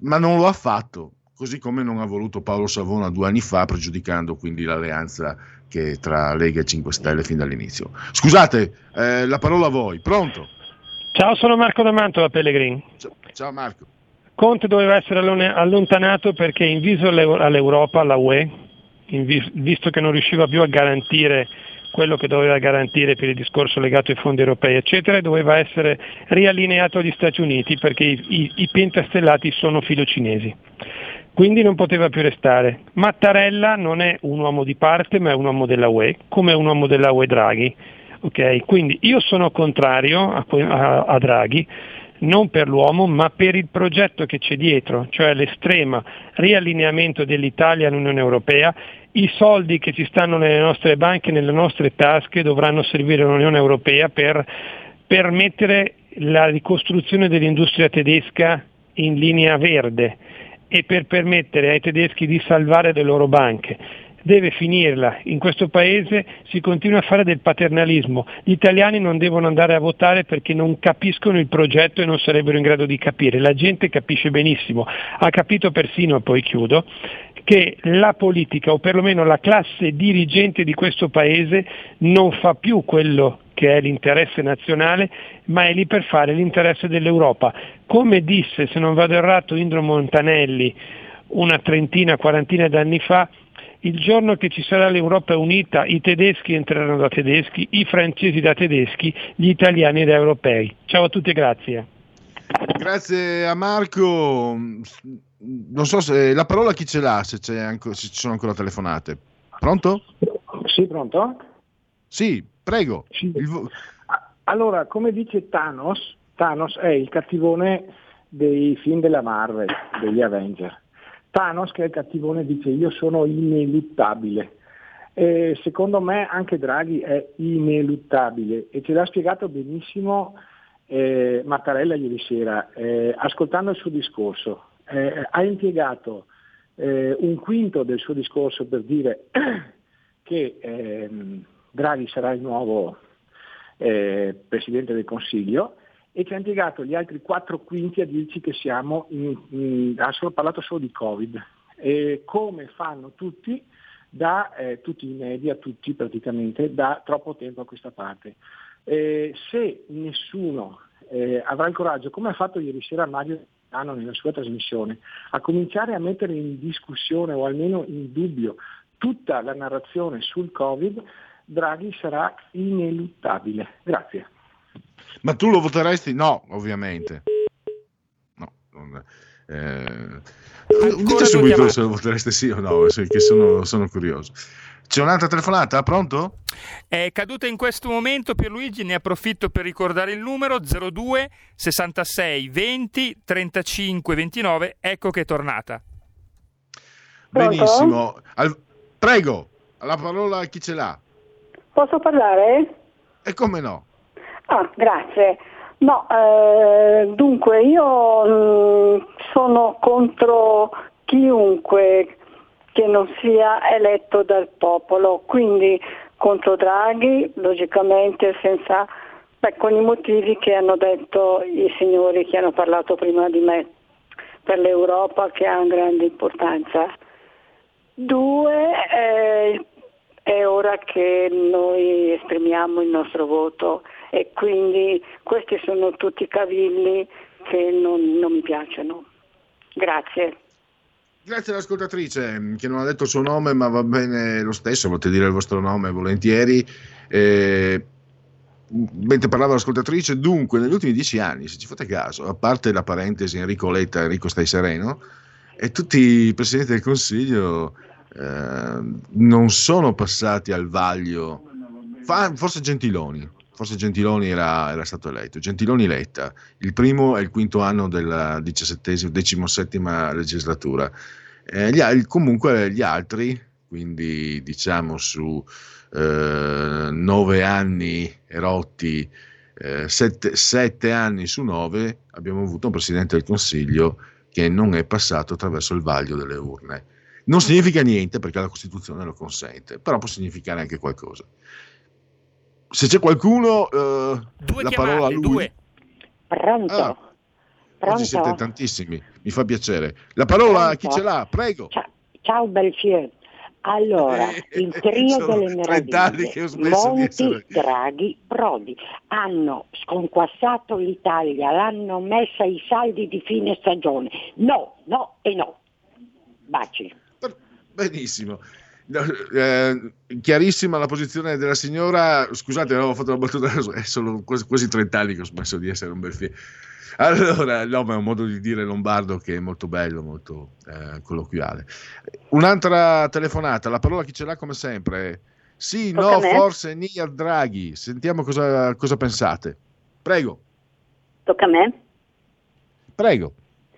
ma non lo ha fatto, così come non ha voluto Paolo Savona due anni fa, pregiudicando quindi l'alleanza che tra Lega e 5 Stelle fin dall'inizio. Scusate, eh, la parola a voi, pronto? Ciao, sono Marco D'Amanto da Pellegrin. Ciao Marco. Conte doveva essere allontanato perché in viso all'Europa, alla UE, visto che non riusciva più a garantire quello che doveva garantire per il discorso legato ai fondi europei, eccetera, doveva essere riallineato agli Stati Uniti perché i, i, i pentastellati sono filocinesi. Quindi non poteva più restare. Mattarella non è un uomo di parte, ma è un uomo della UE, come è un uomo della UE Draghi Okay? Quindi io sono contrario a, a, a Draghi, non per l'uomo, ma per il progetto che c'è dietro, cioè l'estremo riallineamento dell'Italia all'Unione Europea. I soldi che ci stanno nelle nostre banche, nelle nostre tasche, dovranno servire all'Unione Europea per permettere la ricostruzione dell'industria tedesca in linea verde e per permettere ai tedeschi di salvare le loro banche deve finirla. In questo paese si continua a fare del paternalismo. Gli italiani non devono andare a votare perché non capiscono il progetto e non sarebbero in grado di capire. La gente capisce benissimo, ha capito persino, e poi chiudo, che la politica o perlomeno la classe dirigente di questo paese non fa più quello che è l'interesse nazionale, ma è lì per fare l'interesse dell'Europa. Come disse, se non vado errato, Indro Montanelli una trentina, quarantina d'anni fa, il giorno che ci sarà l'Europa unita i tedeschi entreranno da tedeschi, i francesi da tedeschi, gli italiani da europei. Ciao a tutti e grazie. Grazie a Marco. Non so se la parola chi ce l'ha, se, anche, se ci sono ancora telefonate. Pronto? Sì, pronto? Sì, prego. Sì. Il... Allora, come dice Thanos, Thanos è il cattivone dei film della Marvel, degli Avenger. Thanos, che è il cattivone, dice io sono ineluttabile. E secondo me anche Draghi è ineluttabile e ce l'ha spiegato benissimo eh, Mattarella ieri sera, eh, ascoltando il suo discorso. Eh, ha impiegato eh, un quinto del suo discorso per dire che ehm, Draghi sarà il nuovo eh, Presidente del Consiglio e ci ha impiegato gli altri quattro quinti a dirci che siamo, in, in, ha solo parlato solo di Covid, e come fanno tutti, da eh, tutti i media, tutti praticamente, da troppo tempo a questa parte. Eh, se nessuno eh, avrà il coraggio, come ha fatto ieri sera Mario Milano nella sua trasmissione, a cominciare a mettere in discussione o almeno in dubbio tutta la narrazione sul Covid, Draghi sarà ineluttabile. Grazie. Ma tu lo voteresti? No, ovviamente. No, non, eh, dite subito se lo votereste sì o no, che sono, sono curioso. C'è un'altra telefonata? Pronto? È caduta in questo momento Pierluigi, ne approfitto per ricordare il numero 02 66 20 35 29, ecco che è tornata. Benissimo. Al, prego, la parola a chi ce l'ha. Posso parlare? E come no? Ah, grazie. No, eh, dunque io mh, mm, sono contro chiunque che non sia eletto dal popolo, quindi contro Draghi, logicamente senza, beh, con i motivi che hanno detto i signori che hanno parlato prima di me, per l'Europa che ha grande importanza. Due, eh, è ora che noi esprimiamo il nostro voto e quindi questi sono tutti cavilli che non, non mi piacciono. Grazie. Grazie all'ascoltatrice che non ha detto il suo nome, ma va bene lo stesso, potete dire il vostro nome volentieri. Eh, mentre parlava l'ascoltatrice, dunque, negli ultimi dieci anni, se ci fate caso, a parte la parentesi Enrico Letta, Enrico stai sereno, e tutti i presidenti del Consiglio eh, non sono passati al vaglio, forse Gentiloni, forse Gentiloni era, era, stato eletto, Gentiloni Letta, il primo e il quinto anno della diciassettima legislatura. Eh, gli, comunque gli altri, quindi diciamo su eh, nove anni erotti, eh, sette, sette anni su nove, abbiamo avuto un Presidente del Consiglio che non è passato attraverso il vaglio delle urne. Non significa niente perché la Costituzione lo consente, però può significare anche qualcosa. Se c'è qualcuno, eh, la parola a lui. Due. Pronto? Ah, Pronto? Oggi siete tantissimi, mi fa piacere. La parola a chi ce l'ha, prego. Ciao, ciao Belfier. Allora, il trio delle meraviglie, Monti, Draghi, Prodi, hanno sconquassato l'Italia, l'hanno messa ai saldi di fine stagione. No, no e no. Baci. Benissimo. Eh, chiarissima la posizione della signora. Scusate, avevo fatto la battuta, è solo quasi, quasi 30 anni che ho smesso di essere un bel figlio. Allora, no, ma è un modo di dire lombardo che è molto bello, molto eh, colloquiale. Un'altra telefonata, la parola chi ce l'ha come sempre. Sì, no, forse Nia Draghi. Sentiamo cosa, cosa pensate. Prego. Tocca a me? Prego.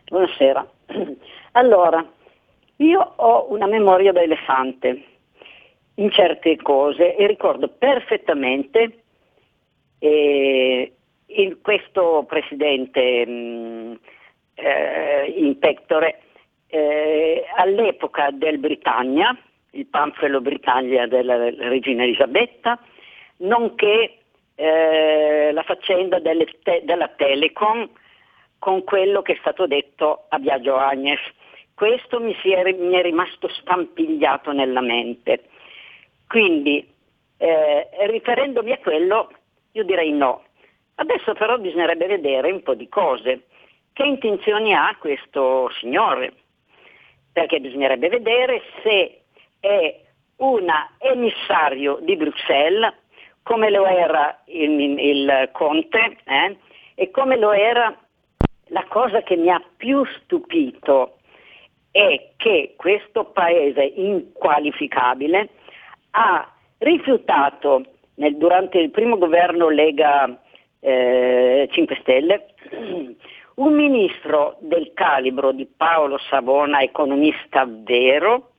Buonasera. Allora, io ho una memoria da elefante in certe cose e ricordo perfettamente eh, in questo presidente mh, mm, eh, in pectore eh, all'epoca del Britannia, il panfilo Britannia della regina Elisabetta, nonché eh, la faccenda te- della Telecom con quello che è stato detto a Biagio Agnes questo mi, è, mi è rimasto scampigliato nella mente. Quindi, eh, riferendomi a quello, io direi no. Adesso però bisognerebbe vedere un po' di cose. Che intenzioni ha questo signore? Perché bisognerebbe vedere se è un emissario di Bruxelles, come lo era il, il Conte, eh? e come lo era la cosa che mi ha più stupito è che questo paese inqualificabile ha rifiutato nel, durante il primo governo Lega eh, 5 Stelle, un ministro del calibro di Paolo Savona, economista vero,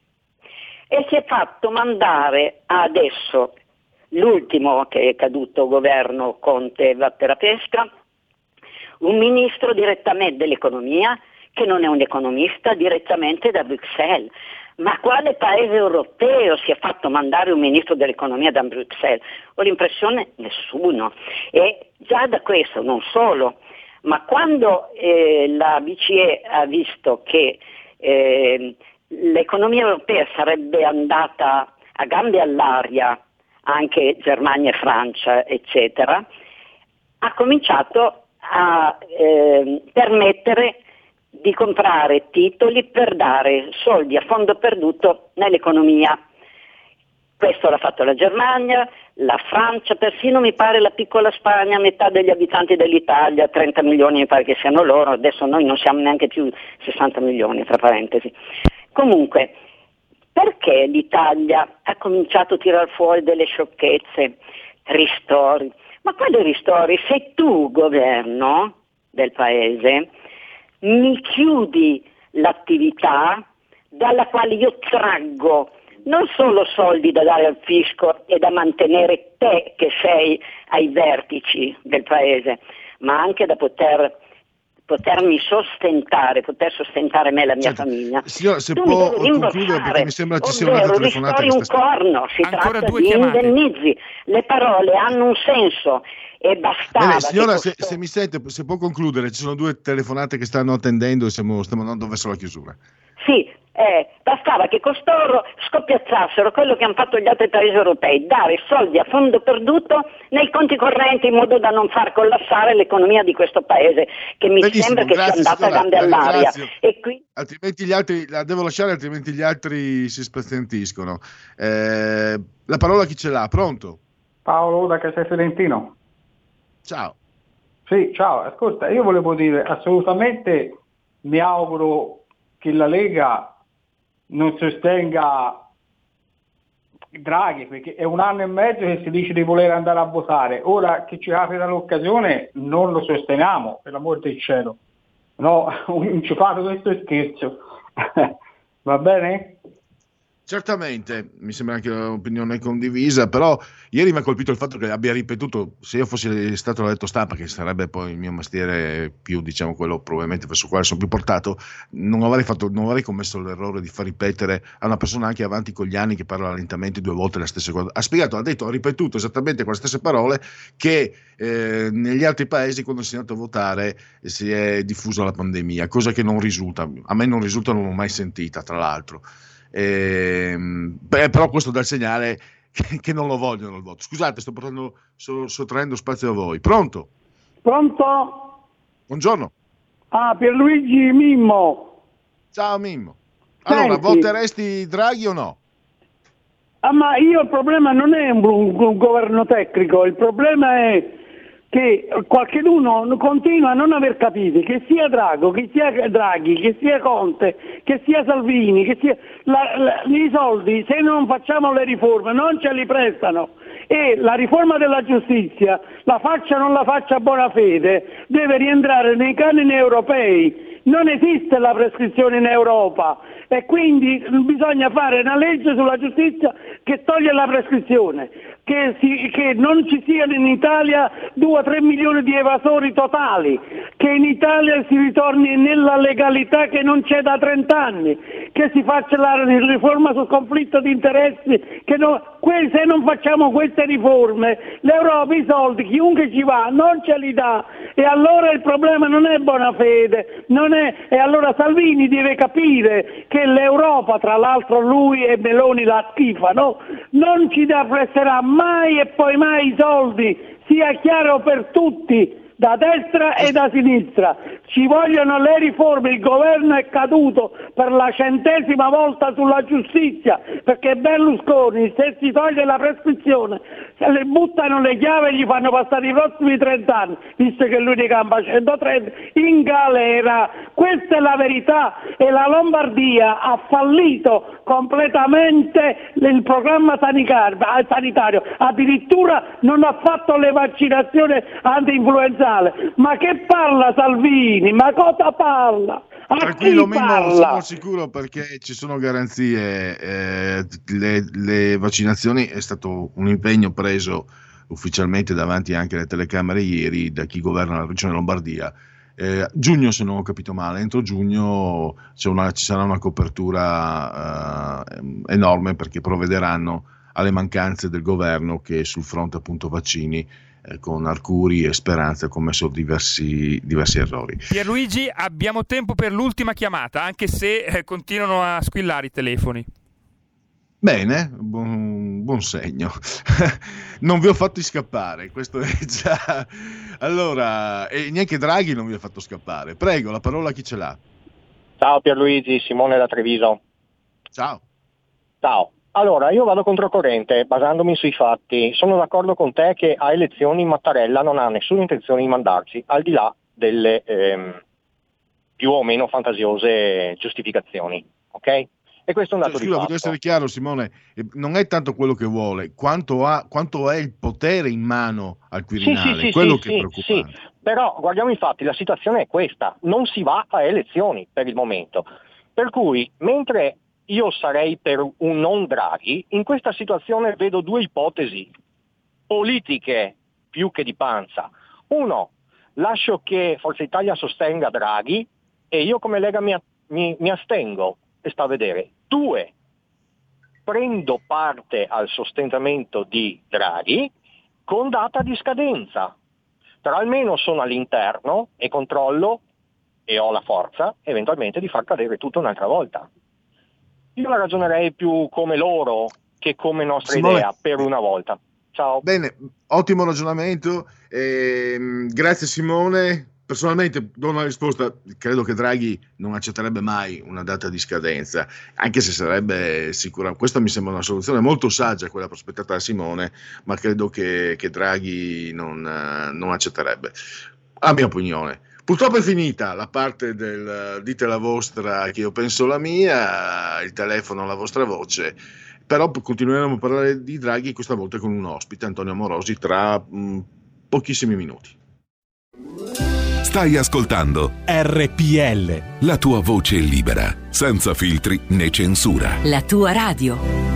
e si è fatto mandare adesso l'ultimo che è caduto governo Conte va per la pesca, un ministro direttamente dell'economia che non è un economista direttamente da Bruxelles. Ma quale paese europeo si è fatto mandare un ministro dell'economia da Bruxelles? Ho l'impressione nessuno. E già da questo, non solo, ma quando eh, la BCE ha visto che eh, l'economia europea sarebbe andata a gambe all'aria, anche Germania e Francia, eccetera, ha cominciato a eh, permettere di comprare titoli per dare soldi a fondo perduto nell'economia. Questo l'ha fatto la Germania, la Francia, persino mi pare la piccola Spagna, metà degli abitanti dell'Italia, 30 milioni mi pare che siano loro, adesso noi non siamo neanche più 60 milioni, tra parentesi. Comunque, perché l'Italia ha cominciato a tirar fuori delle sciocchezze, ristori? Ma quali ristori? Se tu, governo del paese, mi chiudi l'attività dalla quale io traggo non solo soldi da dare al fisco e da mantenere te che sei ai vertici del paese, ma anche da poter potermi sostentare, poter sostentare me e la mia Certo. famiglia. Signora, se Tu può concludere perché mi sembra ci sia ovvero un'altra telefonata ristori che un corno, si Ancora tratta due di chiamate. indennizi, le parole hanno un senso e bastava Bene, signora, se, questo- se mi sente, se può concludere, ci sono due telefonate che stanno attendendo e siamo, stiamo andando verso la chiusura. Sì, eh, bastava che costoro scoppiazzassero quello che hanno fatto gli altri paesi europei, dare soldi a fondo perduto nei conti correnti in modo da non far collassare l'economia di questo paese, che mi Benissimo, sembra che sia andata a signora, gambe la all'aria. E qui Altrimenti gli altri, la devo lasciare, altrimenti gli altri si spazientiscono. Eh, la parola chi ce l'ha? Pronto? Paolo da Castel Fiorentino. Ciao. Sì, ciao, ascolta, io volevo dire assolutamente mi auguro che la Lega non sostenga Draghi, perché è un anno e mezzo che si dice di voler andare a votare. Ora che ci apre l'occasione non lo sosteniamo, per l'amor del cielo. No, un ci fate questo scherzo. Va bene? Certamente, mi sembra anche un'opinione condivisa, però ieri mi ha colpito il fatto che abbia ripetuto, se io fossi stato letto stampa, che sarebbe poi il mio mestiere più, diciamo, quello probabilmente verso il quale sono più portato, non avrei, fatto, non avrei commesso l'errore di far ripetere a una persona anche avanti con gli anni che parla lentamente due volte la stessa cosa. Ha spiegato, ha detto, ha ripetuto esattamente con le stesse parole che eh, negli altri paesi quando si è andato a votare si è diffusa la pandemia, cosa che non risulta, a me non risulta, non l'ho mai sentita, tra l'altro. Ehm, beh, però questo dà il segnale che, che non lo vogliono il voto. Scusate, sto portando, sto sottraendo spazio a voi. Pronto? Pronto? Buongiorno. Ah, Pierluigi Mimmo. Ciao Mimmo. Allora, Senti. voteresti Draghi o no? Ah, ma io il problema non è un, un governo tecnico, il problema è che qualcuno continua a non aver capito che sia Drago, che sia Draghi, che sia Conte, che sia Salvini, che sia la- la- i soldi se non facciamo le riforme non ce li prestano e la riforma della giustizia, la faccia o non la faccia a buona fede, deve rientrare nei canoni europei. Non esiste la prescrizione in Europa e quindi bisogna fare una legge sulla giustizia che toglie la prescrizione, che, si- che non ci siano in Italia 2-3 milioni di evasori totali, che in Italia si ritorni nella legalità che non c'è da 30 anni, che si faccia la riforma sul conflitto di interessi, che no- que- se non facciamo queste riforme l'Europa i soldi, chiunque ci va, non ce li dà. E allora il problema non è buona fede, non è- e allora Salvini deve capire che l'Europa, tra l'altro lui e Meloni la schifano, non ci dà- presterà mai e poi mai i soldi, sia chiaro per tutti. Da destra e da sinistra. Ci vogliono le riforme, il governo è caduto per la centesima volta sulla giustizia, perché Berlusconi se si toglie la prescrizione, se le buttano le chiavi e gli fanno passare i prossimi 30 anni, visto che lui ne campa 130, in galera. Questa è la verità e la Lombardia ha fallito completamente il programma sanitario, addirittura non ha fatto le vaccinazioni anti-influenzale. Ma che parla Salvini? Ma cosa parla? A Tranquillo chi parla? sono sicuro perché ci sono garanzie. eh, le, le vaccinazioni è stato un impegno preso ufficialmente davanti anche alle telecamere ieri da chi governa la regione Lombardia. Eh, giugno, se non ho capito male, entro giugno una- ci sarà una copertura eh, enorme perché provvederanno alle mancanze del governo che sul fronte appunto vaccini eh, con Arcuri e Speranza ha commesso diversi, diversi errori. Pierluigi, abbiamo tempo per l'ultima chiamata, anche se eh, continuano a squillare i telefoni. Bene, buon, buon segno. non vi ho fatto scappare, questo è già... Allora, e neanche Draghi non vi ha fatto scappare. Prego, la parola a chi ce l'ha. Ciao Pierluigi, Simone da Treviso. Ciao. Ciao. Allora, io vado controcorrente, basandomi sui fatti. Sono d'accordo con te che a elezioni Mattarella non ha nessuna intenzione di mandarci, al di là delle ehm, più o meno fantasiose giustificazioni. Ok? E questo è un dato Cioè, di fatto. voglio essere chiaro, Simone, eh, non è tanto quello che vuole, quanto, ha, quanto è il potere in mano al Quirinale, sì, quello sì, che è sì, preoccupante. sì. Però guardiamo infatti, la situazione è questa, non si va a elezioni per il momento. Per cui, mentre io sarei per un non Draghi, in questa situazione vedo due ipotesi politiche più che di panza. Uno, lascio che Forza Italia sostenga Draghi e io come Lega mi, mi- mi astengo e sta a vedere. Due, prendo parte al sostentamento di Draghi con data di scadenza, però almeno sono all'interno e controllo e ho la forza eventualmente di far cadere tutto un'altra volta. Io la ragionerei più come loro che come nostra Simone- idea per una volta. Ciao. Bene, ottimo ragionamento. ehm, grazie Simone. Personalmente do una risposta, credo che Draghi non accetterebbe mai una data di scadenza, anche se sarebbe sicura. Questa mi sembra una soluzione molto saggia, quella prospettata da Simone, ma credo che, che Draghi non, eh, non accetterebbe, a mia opinione. Purtroppo è finita la parte del dite la vostra, che io penso la mia, il telefono, la vostra voce. Però continueremo a parlare di Draghi questa volta con un ospite, Antonio Morosi, tra mh, pochissimi minuti. Stai ascoltando RPL. la tua voce libera, senza filtri né censura. La tua radio.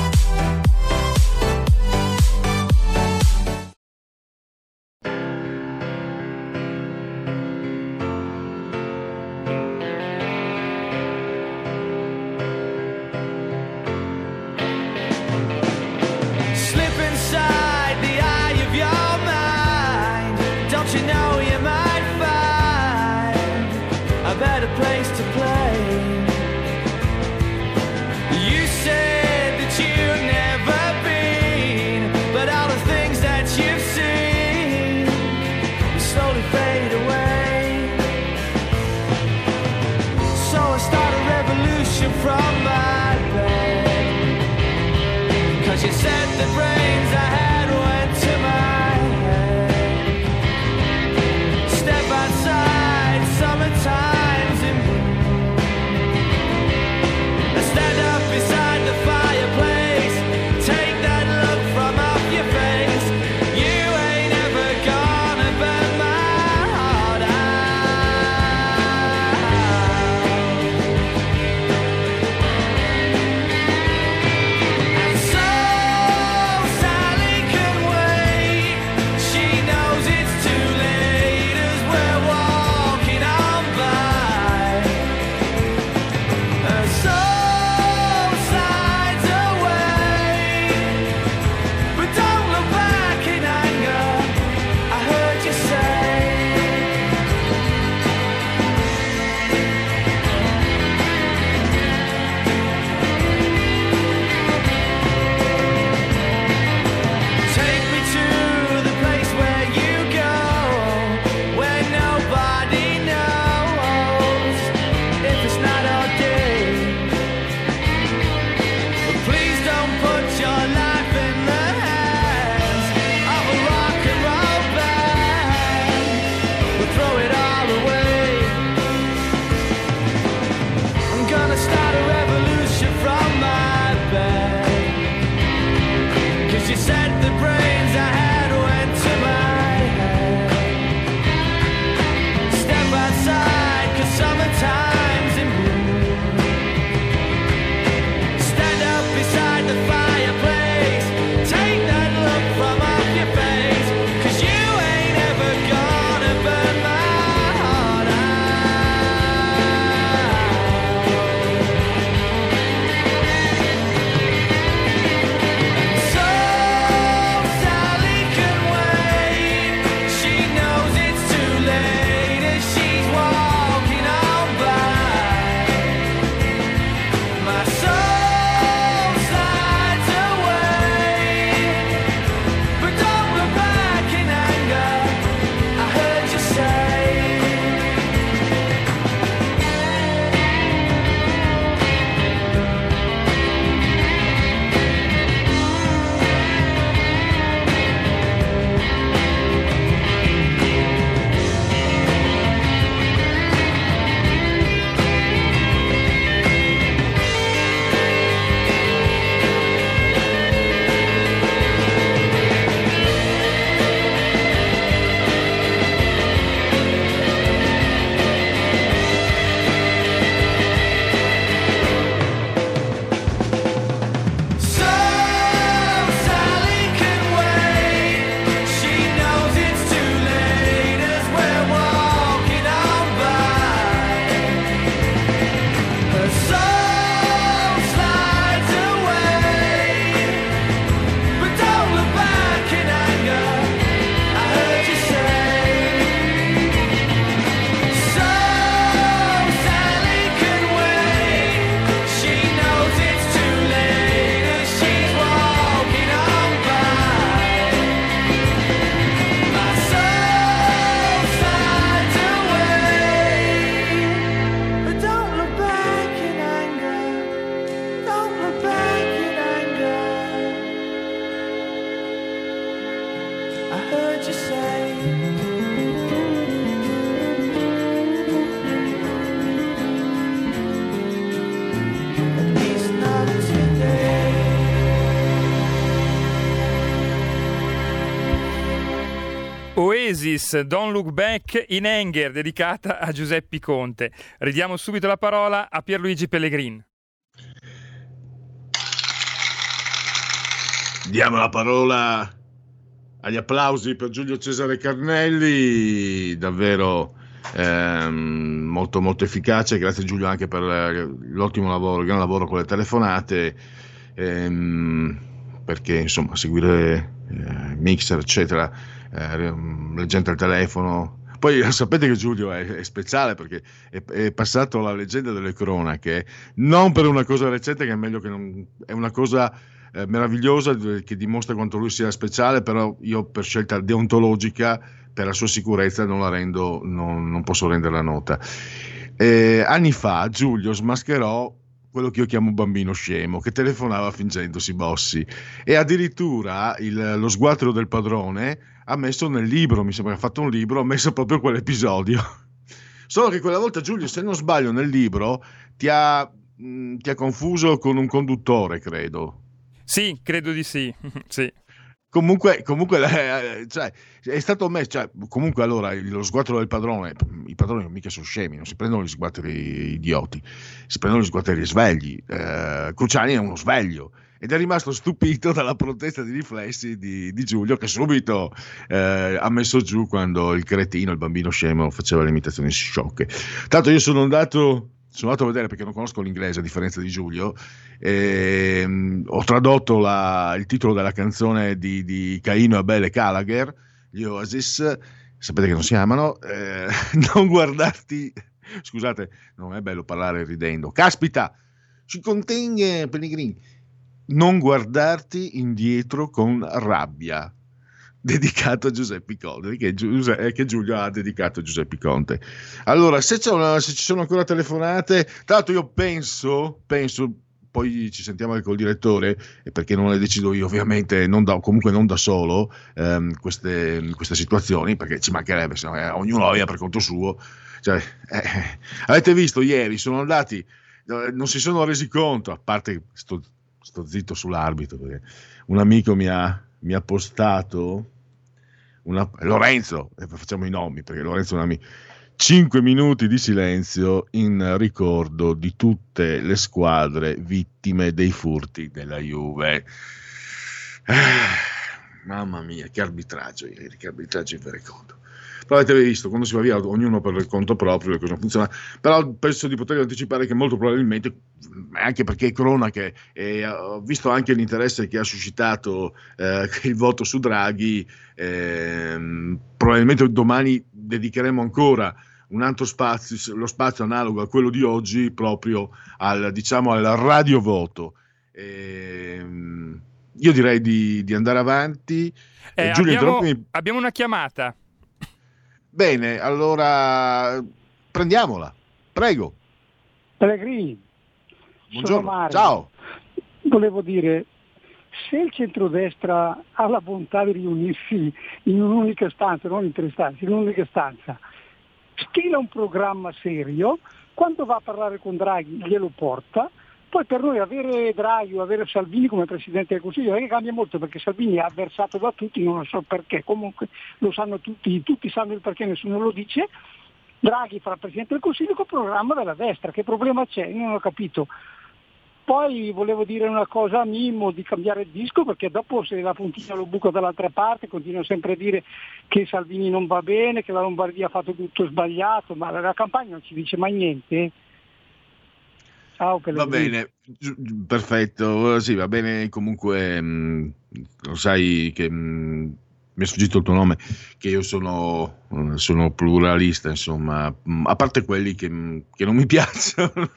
Oasis, Don't Look Back in Anger, dedicata a Giuseppe Conte. Ridiamo subito la parola a Pierluigi Pellegrin. Diamo la parola agli applausi per Giulio Cesare Carnelli, davvero ehm, molto molto efficace, grazie Giulio anche per l'ottimo lavoro, il gran lavoro con le telefonate, ehm, perché insomma seguire eh, mixer eccetera, eh, leggendo al telefono, poi sapete che Giulio è, è speciale perché è, è, passato alla leggenda delle cronache, non per una cosa recente che è meglio che non... è una cosa eh, meravigliosa che dimostra quanto lui sia speciale, però io per scelta deontologica, per la sua sicurezza, non la rendo, non, non posso rendere la nota. Eh, anni fa Giulio smascherò quello che io chiamo bambino scemo, che telefonava fingendosi Bossi e addirittura il, lo sguattero del padrone ha messo nel libro, mi sembra che ha fatto un libro, ha messo proprio quell'episodio. Solo che quella volta Giulio, se non sbaglio, nel libro ti ha, mh, ti ha confuso con un conduttore, credo. Sì, credo di sì. sì. Comunque, comunque eh, cioè, è stato messo. Cioè, comunque, allora lo sguattero del padrone, i padroni mica sono scemi, non si prendono gli sguatteri idioti, si prendono gli sguatteri svegli. Eh, Cruciani è uno sveglio ed è rimasto stupito dalla protesta di riflessi di, di Giulio che subito eh, ha messo giù quando il cretino, il bambino scemo, faceva le imitazioni sciocche. Tanto io sono andato sono andato a vedere perché non conosco l'inglese a differenza di Giulio. E, um, ho tradotto la, il titolo della canzone di, di Caino, Abele e Gallagher, gli Oasis. Sapete che non si amano. Eh, non guardarti. Scusate, non è bello parlare ridendo. Caspita, ci contiene Pellegrini. Non guardarti indietro con rabbia dedicato a Giuseppe Conte, che, Giuseppe, che, Giulio ha dedicato a Giuseppe Conte. Allora, se, una, se, ci sono ancora telefonate, tra l'altro io penso, penso, poi ci sentiamo anche col direttore, perché non le decido io ovviamente, non da, comunque non da solo, ehm, queste, queste, situazioni, perché ci mancherebbe, se no, eh, ognuno la per conto suo. Cioè, eh, avete visto ieri, sono andati, eh, non si sono resi conto, a parte sto, sto zitto sull'arbitro, perché un amico mi ha mi ha postato una, Lorenzo, eh, facciamo i nomi perché Lorenzo è un amico. 5 minuti di silenzio in ricordo di tutte le squadre vittime dei furti della Juve. Ah, mamma mia, che arbitraggio ieri, che arbitraggio in conto. Però avete visto, quando si va via ognuno per il conto proprio, le cose non funzionano. Però penso di poter anticipare che molto probabilmente, anche perché è cronache, e ho visto anche l'interesse che ha suscitato eh, il voto su Draghi, eh, probabilmente domani dedicheremo ancora un altro spazio, lo spazio analogo a quello di oggi, proprio al, diciamo, al radiovoto. Eh, io direi di, di andare avanti. Eh, Giulio, abbiamo, abbiamo una chiamata. Bene, allora prendiamola. Prego. Pellegrini. Buongiorno. Ciao. Volevo dire, se il centrodestra ha la bontà di riunirsi in un'unica stanza, non in tre stanze, in un'unica stanza, stila un programma serio, quando va a parlare con Draghi glielo porta, poi per noi avere Draghi o avere Salvini come Presidente del Consiglio non cambia molto perché Salvini è avversato da tutti, non lo so perché, comunque lo sanno tutti, tutti sanno il perché, nessuno lo dice. Draghi farà Presidente del Consiglio col programma della destra, che problema c'è? Non ho capito. Poi volevo dire una cosa a Mimmo di cambiare il disco perché dopo se la puntina lo buco dall'altra parte continuano sempre a dire che Salvini non va bene, che la Lombardia ha fatto tutto sbagliato, ma la campagna non ci dice mai niente. Ciao Va bene, perfetto. Sì, va bene. Comunque, mh, mm, lo sai che mh, mm, mi è sfuggito il tuo nome, che io sono, sono pluralista, insomma, mm, a parte quelli che, che non mi piacciono.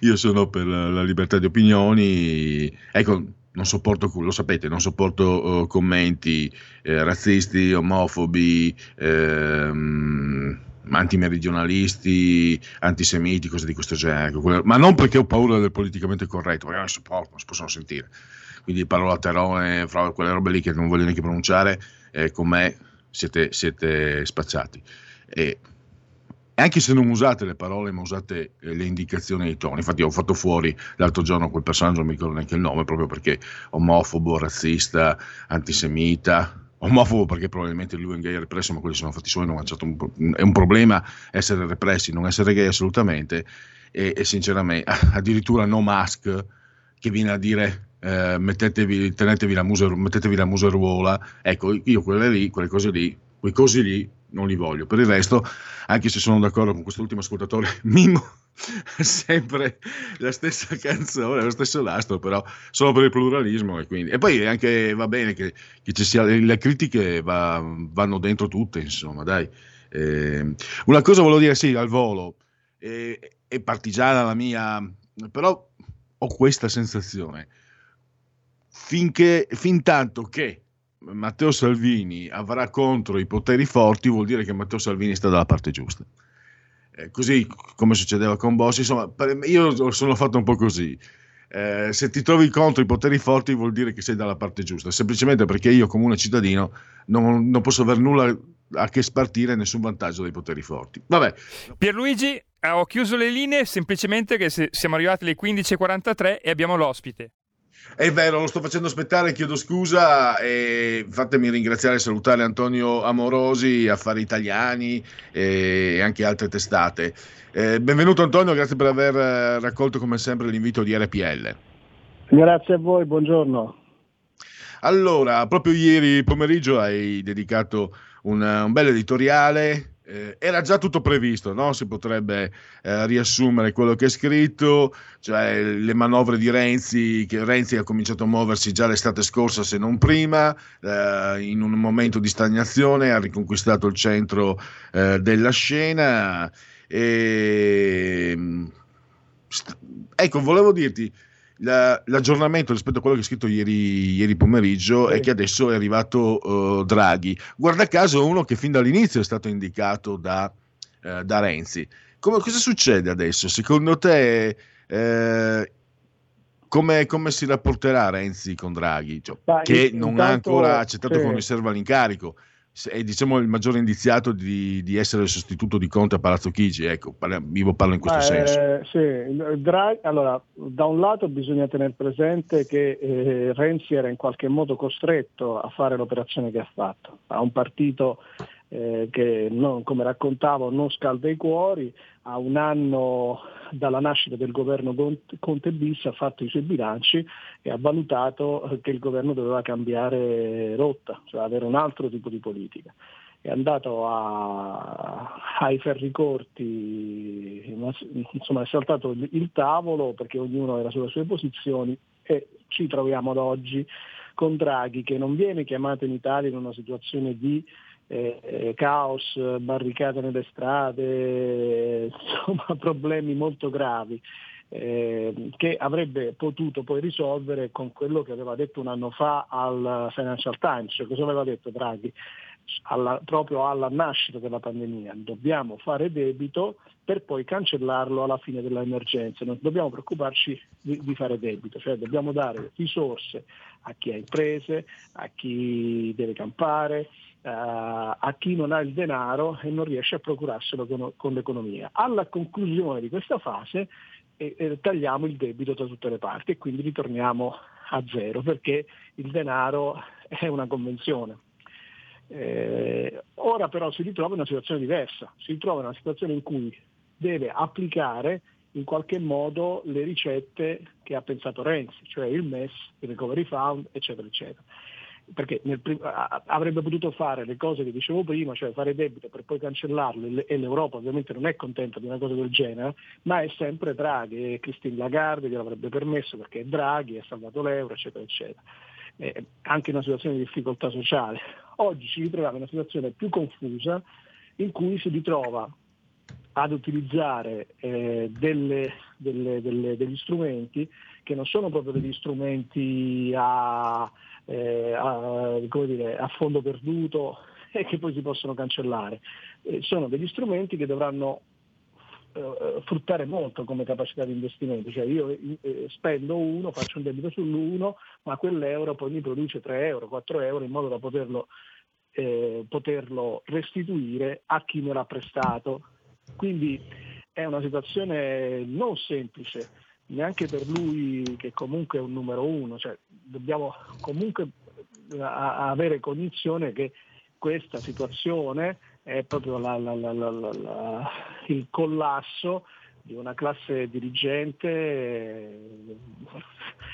io sono per la, la, libertà di opinioni. Ecco, non sopporto, lo sapete, non sopporto uh, commenti eh, razzisti, omofobi. Ehm, antimeridionalisti, antisemiti, cose di questo genere, ma non perché ho paura del politicamente corretto, perché non si, può, non si possono sentire. Quindi parolaterone, fra quelle robe lì che non voglio neanche pronunciare, eh, con me siete, siete spacciati. E anche se non usate le parole, ma usate eh, le indicazioni e i toni. Infatti, ho fatto fuori l'altro giorno quel personaggio, non mi ricordo neanche il nome, proprio perché omofobo, razzista, antisemita, omofobo perché probabilmente lui è un gay represso, ma quelli sono fatti suoi, un, è un problema essere repressi, non essere gay assolutamente, e, e sinceramente addirittura no mask che viene a dire eh, mettetevi, tenetevi la muser, mettetevi la museruola, ecco io quelle lì, quelle cose lì, quei cosi lì non li voglio. Per il resto, anche se sono d'accordo con quest'ultimo ascoltatore, Mimo è sempre la stessa canzone, lo stesso nastro, però solo per il pluralismo. E, quindi, e poi anche va bene che, che ci sia, le critiche va, vanno dentro tutte, insomma, dai. Eh, una cosa volevo dire, sì, al volo, eh, è partigiana la mia, però ho questa sensazione. Finché, fin tanto che Matteo Salvini avrà contro i poteri forti, vuol dire che Matteo Salvini sta dalla parte giusta. Eh, così come succedeva con Bossi, insomma, io sono fatto un po' così. Eh, se ti trovi contro i poteri forti vuol dire che sei dalla parte giusta, semplicemente perché io, comune cittadino, non, non posso avere nulla a che spartire nessun vantaggio dai poteri forti. Vabbè. Pierluigi, eh, ho chiuso le linee semplicemente che siamo arrivati alle 15.43 e abbiamo l'ospite. È vero, lo sto facendo aspettare, chiedo scusa e fatemi ringraziare e salutare Antonio Amorosi, Affari Italiani e anche altre testate. Eh, benvenuto Antonio, grazie per aver eh, raccolto come sempre l'invito di RPL. Grazie a voi, buongiorno. Allora, proprio ieri pomeriggio hai dedicato un, un bel editoriale eh, era già tutto previsto, no? si potrebbe eh, riassumere quello che è scritto, cioè le manovre di Renzi, che Renzi ha cominciato a muoversi già l'estate scorsa se non prima, eh, in un momento di stagnazione, ha riconquistato il centro eh, della scena. E... St- ecco, volevo dirti, la, l'aggiornamento rispetto a quello che ho scritto ieri, ieri pomeriggio sì. è che adesso è arrivato uh, Draghi. Guarda caso uno che fin dall'inizio è stato indicato da, uh, da Renzi. Come, cosa succede adesso? Secondo te eh, come, come, si rapporterà Renzi con Draghi? Cioè, che non intanto, ha ancora accettato sì. che non riserva l'incarico è diciamo il maggiore indiziato di, di, essere il sostituto di Conte a Palazzo Chigi, ecco, io parlo in questo eh, senso. Sì, Draghi, allora, da un lato bisogna tenere presente che eh, Renzi era in qualche modo costretto a fare l'operazione che ha fatto, ha un partito eh, che non, come raccontavo non scalda i cuori, a un anno dalla nascita del governo Conte bis ha fatto i suoi bilanci e ha valutato che il governo doveva cambiare rotta, cioè avere un altro tipo di politica. È andato a, ai ferri corti, insomma è saltato il tavolo perché ognuno era sulle sue posizioni e ci troviamo ad oggi con Draghi che non viene chiamato in Italia in una situazione di eh, caos, barricate nelle strade, insomma problemi molto gravi. Eh, che avrebbe potuto poi risolvere con quello che aveva detto un anno fa al Financial Times, cioè cosa aveva detto Draghi? Alla, proprio alla nascita della pandemia, dobbiamo fare debito per poi cancellarlo alla fine dell'emergenza, non dobbiamo preoccuparci di, di fare debito, cioè dobbiamo dare risorse a chi ha imprese, a chi deve campare, Uh, a chi non ha il denaro e non riesce a procurarselo con, con l'economia. Alla conclusione di questa fase eh, eh, tagliamo il debito da tutte le parti e quindi ritorniamo a zero perché il denaro è una convenzione. Eh, ora però si ritrova in una situazione diversa, si ritrova in una situazione in cui deve applicare in qualche modo le ricette che ha pensato Renzi, cioè il MES, il Recovery Fund, eccetera, eccetera perché nel, avrebbe potuto fare le cose che dicevo prima, cioè fare debito per poi cancellarlo e l'Europa ovviamente non è contenta di una cosa del genere, ma è sempre Draghi e Christine Lagarde gliel'avrebbe permesso perché è Draghi, ha salvato l'euro, eccetera, eccetera. Eh, anche in una situazione di difficoltà sociale. Oggi ci ritroviamo in una situazione più confusa in cui si ritrova ad utilizzare eh, delle, delle, delle, degli strumenti che non sono proprio degli strumenti a eh, a, dire, a, fondo perduto e che poi si possono cancellare. Eh, sono degli strumenti che dovranno eh, fruttare molto come capacità di investimento, cioè io eh, spendo uno, faccio un debito sull'uno, ma quell'euro poi mi produce 3 euro, 4 euro in modo da poterlo, eh, poterlo restituire a chi me l'ha prestato. Quindi è una situazione non semplice neanche per lui che comunque è un numero uno, cioè dobbiamo comunque a avere cognizione che questa situazione è proprio la, la, la, il collasso di una classe dirigente eh,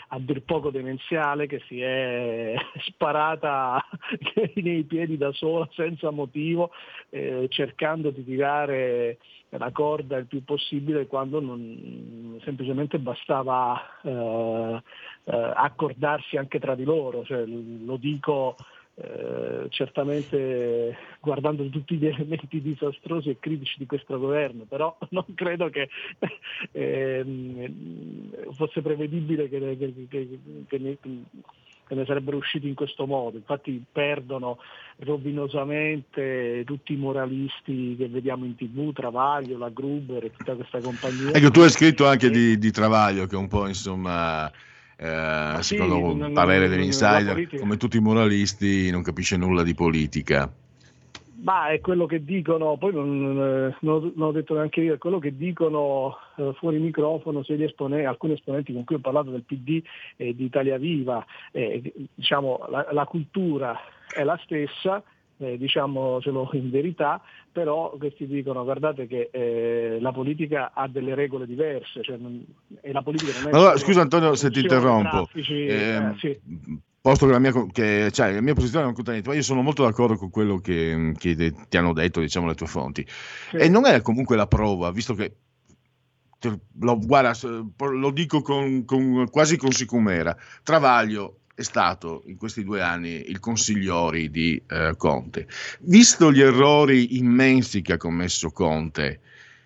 a dir poco demenziale che si è sparata nei piedi da sola senza motivo, eh, cercando di tirare la corda il più possibile quando non, semplicemente bastava eh, eh, accordarsi anche tra di loro. Cioè, lo dico eh, certamente guardando tutti gli elementi disastrosi e critici di questo governo, però non credo che eh, fosse prevedibile che, che, che, che ne, che ne sarebbero usciti in questo modo. Infatti perdono rovinosamente tutti i moralisti che vediamo in tv, Travaglio, la Gruber e tutta questa compagnia. Ecco, tu hai scritto anche di, di Travaglio, che è un po' insomma eh, sì, secondo il parere degli insider, come tutti i moralisti, non capisce nulla di politica. Ma è quello che dicono, poi non, non, non ho detto neanche io, è quello che dicono eh, fuori microfono esponenti, alcuni esponenti con cui ho parlato del PD e di Italia Viva. Eh, diciamo, la, la cultura è la stessa, eh, diciamocelo in verità, però questi dicono guardate che eh, la politica ha delle regole diverse cioè non, e la politica non è... Allora, scusa Antonio se ti interrompo. Traffici, eh, sì. Posto che la mia, che, cioè, la mia posizione non conta niente, ma io sono molto d'accordo con quello che, che ti hanno detto diciamo, le tue fonti. Sì. E non è comunque la prova, visto che lo, guarda, lo dico con, con, quasi con sicumera. Travaglio è stato in questi due anni il consigliori di eh, Conte. Visto gli errori immensi che ha commesso Conte,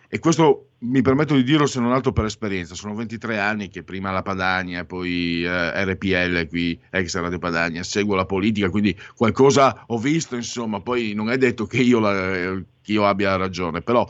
e questo mi permetto di dirlo se non altro per esperienza, sono 23 anni che prima la Padania, poi eh, RPL, qui ex Radio Padania, seguo la politica, quindi qualcosa ho visto, insomma, poi non è detto che io, la, che io abbia ragione, però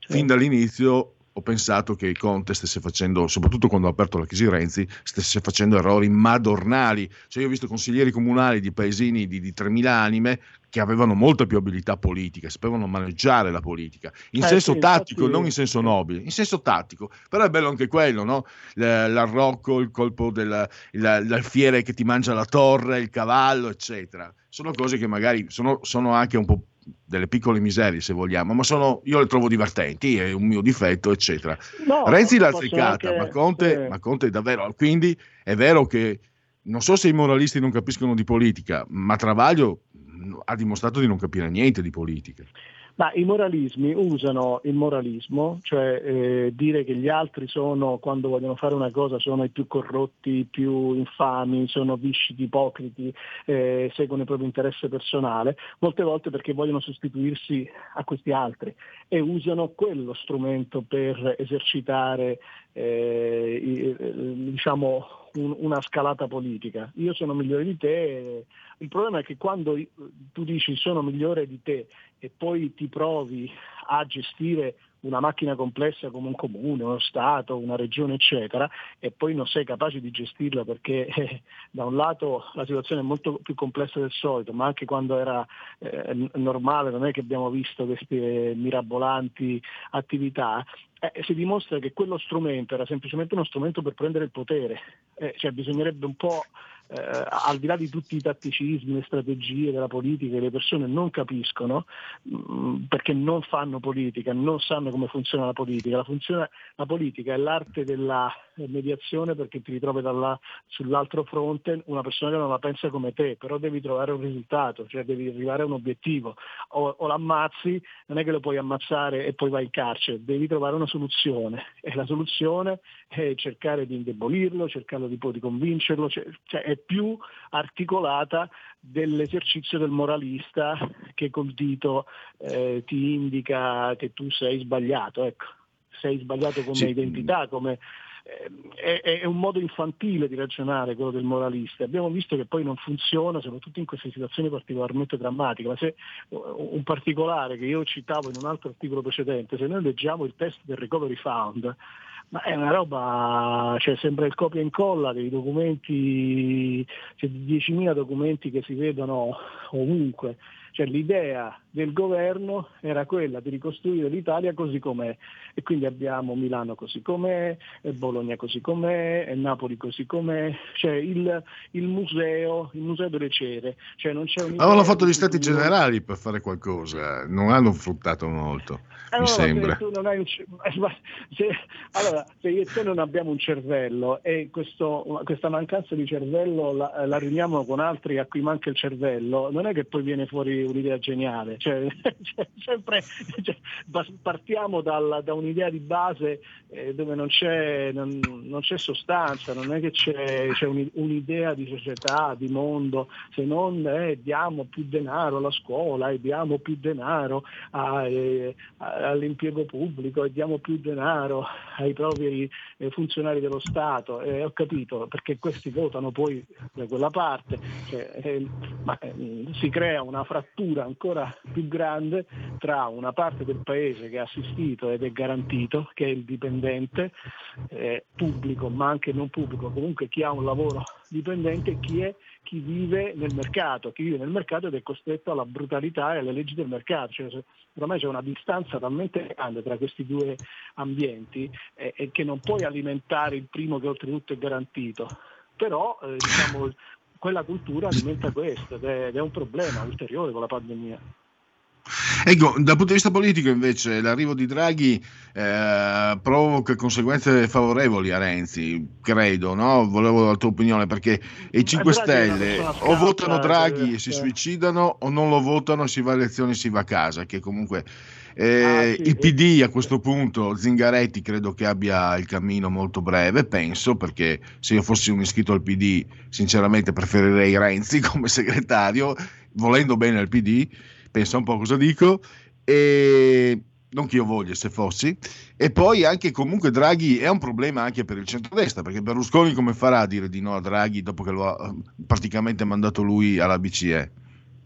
fin dall'inizio ho pensato che Conte stesse facendo, soprattutto quando ha aperto la crisi Renzi, stesse facendo errori madornali. Cioè io ho visto consiglieri comunali di paesini di, di 3.000 anime che avevano molta più abilità politica, sapevano maneggiare la politica, in eh, senso sì, tattico, infatti... non in senso nobile, in senso tattico. Però è bello anche quello, no? L'arrocco, il colpo dell'alfiere che ti mangia la torre, il cavallo, eccetera. Sono cose che magari sono, sono anche un po' delle piccole miserie se vogliamo, ma sono, io le trovo divertenti, è un mio difetto, eccetera. No, Renzi l'ha azzeccata, anche... ma, Conte, eh. ma Conte davvero, quindi è vero che non so se i moralisti non capiscono di politica, ma Travaglio ha dimostrato di non capire niente di politica. Ma i moralismi usano il moralismo, cioè eh, dire che gli altri sono, quando vogliono fare una cosa, sono i più corrotti, i più infami, sono viscidi, ipocriti, eh, seguono il proprio interesse personale, molte volte perché vogliono sostituirsi a questi altri e usano quello strumento per esercitare eh, diciamo, un, una scalata politica. Io sono migliore di te, il problema è che quando tu dici sono migliore di te e poi ti provi a gestire una macchina complessa come un comune, uno Stato, una regione, eccetera, e poi non sei capace di gestirla perché eh, da un lato la situazione è molto più complessa del solito, ma anche quando era eh, normale non è che abbiamo visto queste mirabolanti attività, eh, si dimostra che quello strumento era semplicemente uno strumento per prendere il potere, eh, cioè bisognerebbe un po' eh, al di là di tutti i tatticismi, le strategie della politica, le persone non capiscono mh, mm, perché non fanno politica, non sanno come funziona la politica. La, funzione, la politica è l'arte della mediazione perché ti ritrovi dalla, sull'altro fronte una persona che non la pensa come te, però devi trovare un risultato, cioè devi arrivare a un obiettivo. O, o l'ammazzi, non è che lo puoi ammazzare e poi vai in carcere, devi trovare una soluzione e la soluzione è cercare di indebolirlo, cercare di, di convincerlo, cioè, cioè più articolata dell'esercizio del moralista che col dito eh, ti indica che tu sei sbagliato, ecco. sei sbagliato come sì. identità, come, eh, è, è, un modo infantile di ragionare quello del moralista. Abbiamo visto che poi non funziona, soprattutto in queste situazioni particolarmente drammatiche. Ma se un particolare che io citavo in un altro articolo precedente, se noi leggiamo il test del Recovery Fund, ma è una roba, cioè sembra il copia e incolla dei documenti, cioè di 10.000 documenti che si vedono ovunque. Cioè l'idea del governo era quella di ricostruire l'Italia così com'è e quindi abbiamo Milano così com'è, Bologna così com'è, Napoli così com'è, cioè il, il museo, il museo delle cere. Cioè non c'è Avevano fatto gli stati generali per fare qualcosa, non hanno fruttato molto, allora, mi sembra. Se, se, allora, se io e te non abbiamo un cervello e questo, questa mancanza di cervello la, la riuniamo con altri a cui manca il cervello, non è che poi viene fuori un'idea geniale. Cioè, cioè, sempre, cioè, partiamo dal, da un'idea di base eh, dove non c'è, non, non c'è, sostanza, non è che c'è, c'è un'idea di società, di mondo, se non eh, diamo più denaro alla scuola e diamo più denaro a, eh, all'impiego pubblico e diamo più denaro ai propri eh, funzionari dello Stato. Eh, ho capito perché questi votano poi da quella parte, cioè, eh, ma, si crea una frattura ancora più grande tra una parte del paese che è assistito ed è garantito, che è il dipendente eh, pubblico, ma anche non pubblico, comunque chi ha un lavoro dipendente e chi è chi vive nel mercato, chi vive nel mercato ed è costretto alla brutalità e alle leggi del mercato. Cioè, ormai c'è una distanza talmente grande tra questi due ambienti eh, che non puoi alimentare il primo che oltretutto è garantito. Però eh, diciamo, quella cultura alimenta questo ed è, ed è un problema ulteriore con la pandemia. Ecco, dal punto di vista politico invece l'arrivo di Draghi eh, provoca conseguenze favorevoli a Renzi, credo, no? Volevo la tua opinione perché i 5 Stelle o votano Draghi e si suicidano o non lo votano, si va a elezioni e si va a casa, che comunque eh, ah, sì, il PD a questo punto, Zingaretti credo che abbia il cammino molto breve, penso, perché se io fossi un iscritto al PD sinceramente preferirei Renzi come segretario, volendo bene al PD pensa un po' cosa dico, e non che io voglia se fossi, e poi anche comunque Draghi è un problema anche per il centrodestra, perché Berlusconi come farà a dire di no a Draghi dopo che lo ha praticamente mandato lui alla BCE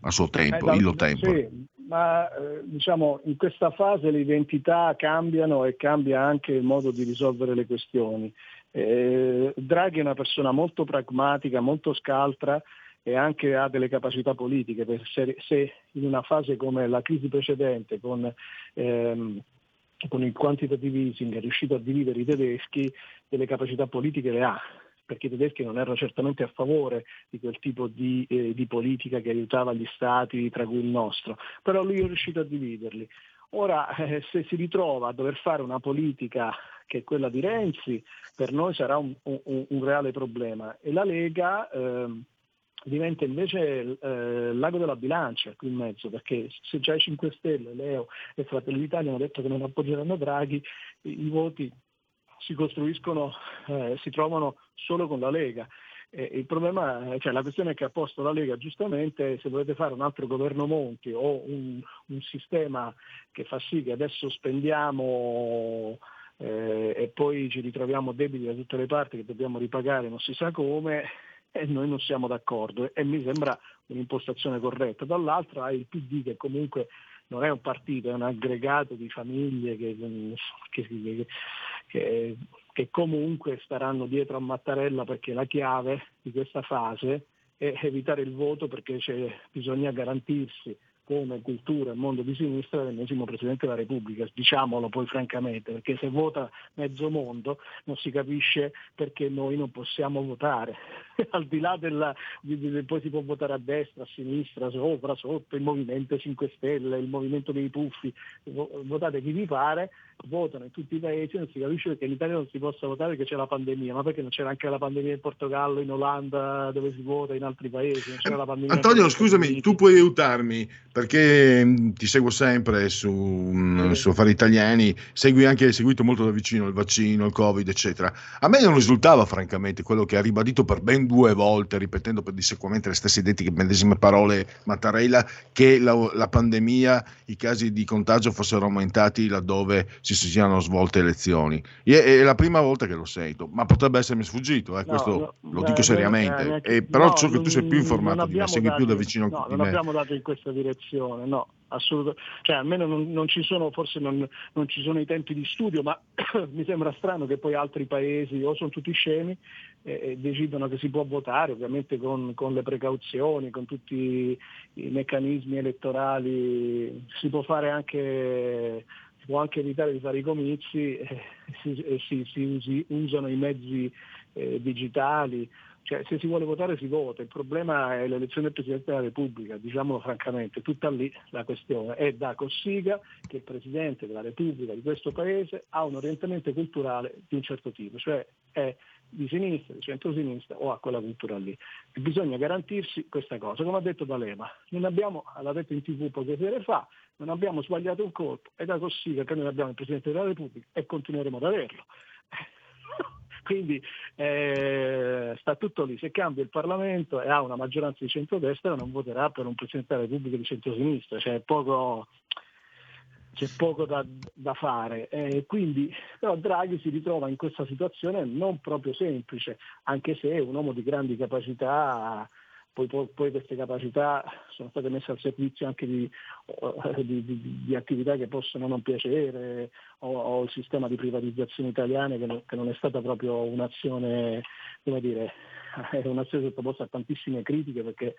a suo tempo, eh, illo tempo? Sì, ma eh, diciamo in questa fase le identità cambiano e cambia anche il modo di risolvere le questioni. Eh, Draghi è una persona molto pragmatica, molto scaltra, e anche ha delle capacità politiche, se, se in una fase come la crisi precedente con, ehm, con il quantitative easing è riuscito a dividere i tedeschi, delle capacità politiche le ha, perché i tedeschi non erano certamente a favore di quel tipo di, eh, di, politica che aiutava gli stati, tra cui il nostro, però lui è riuscito a dividerli. Ora, eh, se si ritrova a dover fare una politica che è quella di Renzi, per noi sarà un, un, un reale problema e la Lega eh, diventa invece eh, l'ago della bilancia qui in mezzo, perché se già i 5 Stelle, Leo e Fratelli d'Italia hanno detto che non appoggeranno Draghi, i, i voti si costruiscono, eh, si trovano solo con la Lega. Eh, il problema, cioè la questione che ha posto la Lega giustamente se volete fare un altro governo Monti o un, un sistema che fa sì che adesso spendiamo eh, e poi ci ritroviamo debiti da tutte le parti che dobbiamo ripagare non si sa come, e noi non siamo d'accordo e mi sembra un'impostazione corretta. Dall'altra hai il PD che comunque non è un partito, è un aggregato di famiglie che, che, che, che comunque staranno dietro a Mattarella perché la chiave di questa fase è evitare il voto perché bisogna garantirsi come cultura e mondo di sinistra l'ennesimo Presidente della Repubblica, diciamolo poi francamente, perché se vota mezzo mondo non si capisce perché noi non possiamo votare, al di là della, poi si può votare a destra, a sinistra, sopra, sotto, il Movimento 5 Stelle, il Movimento dei Puffi, votate chi vi pare, votano in tutti i paesi, non si capisce perché in Italia non si possa votare perché c'è la pandemia, ma perché non c'era anche la pandemia in Portogallo, in Olanda, dove si vota, in altri paesi? Antonio, scusami, tu puoi aiutarmi perché mm, ti seguo sempre su, mm, su affari italiani, segui anche, hai seguito molto da vicino il vaccino, il Covid, eccetera. A me non risultava francamente quello che ha ribadito per ben due volte, ripetendo per dissequamente le stesse identiche medesime parole Mattarella, che la, la pandemia, i casi di contagio fossero aumentati laddove si siano svolte elezioni. È la prima volta che lo sento, ma potrebbe essermi sfuggito, eh, questo no, lo dico seriamente. Eh, però no, so che tu sei più informato di me, segui più da vicino no, di non me. abbiamo dato in questa direzione, no. assolutamente, cioè almeno non, non, ci sono, forse non, non, ci sono i tempi di studio, ma mi sembra strano che poi altri paesi o sono tutti scemi e, e decidono che si può votare, ovviamente con, con, le precauzioni, con tutti i meccanismi elettorali, si può fare anche può anche evitare di fare i comizi e si, si, si usi, usano i mezzi eh, digitali cioè, se si vuole votare si vota, il problema è l'elezione del Presidente della Repubblica, diciamolo francamente, tutta lì la questione. È da Cossiga che il Presidente della Repubblica di questo Paese ha un orientamento culturale di un certo tipo, cioè è di sinistra, di centro-sinistra o a quella cultura lì. E bisogna garantirsi questa cosa. Come ha detto D'Alema, non abbiamo, l'ha detto in tv poche sere fa, non abbiamo sbagliato un colpo, è da Cossiga che noi abbiamo il Presidente della Repubblica e continueremo ad averlo. Quindi eh, sta tutto lì, se cambia il Parlamento e ha una maggioranza di centrodestra non voterà per un Presidente della Repubblica di centrosinistra, cioè poco, c'è poco da, da fare. Eh, quindi, però Draghi si ritrova in questa situazione non proprio semplice, anche se è un uomo di grandi capacità poi, poi, queste capacità sono state messe al servizio anche di, di, di, di attività che possono non piacere o, o, il sistema di privatizzazione italiane che non, che non è stata proprio un'azione, come dire, è un'azione sottoposta a tantissime critiche perché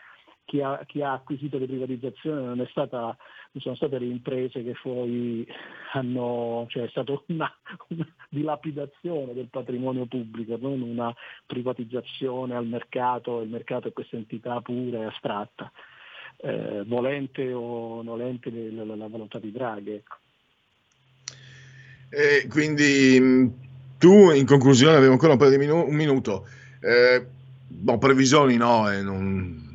chi ha, chi ha acquisito le privatizzazioni non, stata, non, sono state le imprese che poi hanno, cioè è stata una, una, dilapidazione del patrimonio pubblico, non una privatizzazione al mercato, il mercato è questa entità pura e astratta, eh, volente o nolente la, la, la volontà di Draghi. Ecco. E quindi tu in conclusione avevo ancora un minu- un minuto. Eh, boh, previsioni no, eh, non,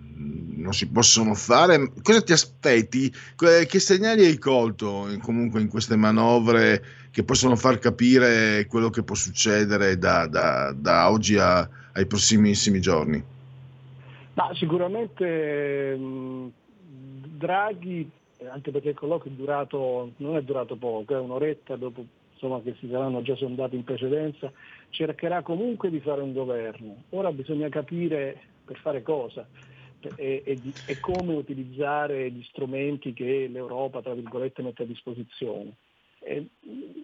non si possono fare. Cosa ti aspetti? Che segnali hai colto comunque in queste manovre che possono far capire quello che può succedere da, da, da oggi a, ai prossimissimi giorni? Ma sicuramente Draghi, anche perché il colloquio è durato, non è durato poco, è un'oretta dopo insomma, che si saranno già sondati in precedenza, cercherà comunque di fare un governo. Ora bisogna capire per fare cosa e, e, e, come utilizzare gli strumenti che l'Europa, tra virgolette, mette a disposizione. E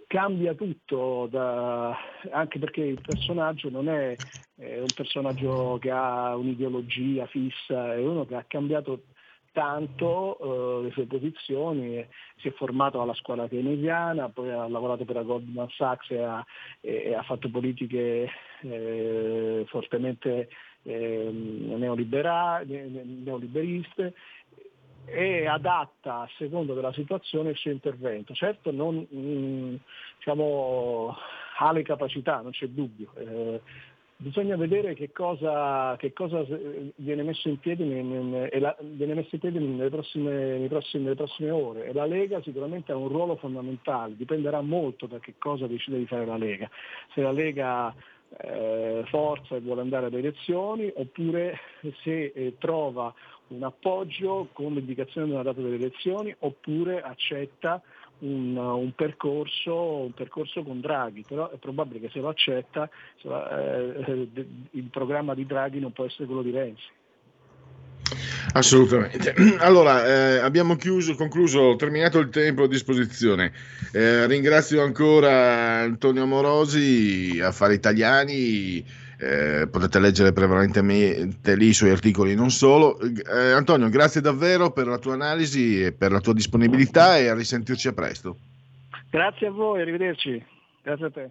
cambia tutto, da, anche perché il personaggio non è, è un personaggio che ha un'ideologia fissa, è uno che ha cambiato tanto eh, le sue posizioni, si è formato alla scuola keynesiana, poi ha lavorato per la Goldman Sachs e ha, e, ha fatto politiche eh, fortemente neoliberiste e adatta a seconda della situazione il suo intervento. Certo non, mm, diciamo, ha le capacità, non c'è dubbio. Eh, bisogna vedere che cosa, che cosa, viene messo in piedi, la, viene messo in piedi nelle, prossime, prossime, nelle, prossime, ore e la Lega sicuramente ha un ruolo fondamentale, dipenderà molto da che cosa decide di fare la Lega. Se la Lega eh, forza e vuole andare alle elezioni oppure se eh, trova un appoggio con l'indicazione di una data delle elezioni oppure accetta un, un, percorso, un, percorso, con Draghi, però è probabile che se lo accetta se lo, eh, il programma di Draghi non può essere quello di Renzi. Assolutamente. Allora, eh, abbiamo chiuso, concluso, terminato il tempo a disposizione. Eh, ringrazio ancora Antonio Morosi, Affari Italiani. Eh, potete leggere prevalentemente lì i suoi articoli, non solo. Eh, Antonio, grazie davvero per la tua analisi e per la tua disponibilità e a risentirci a presto. Grazie a voi, arrivederci. Grazie a te.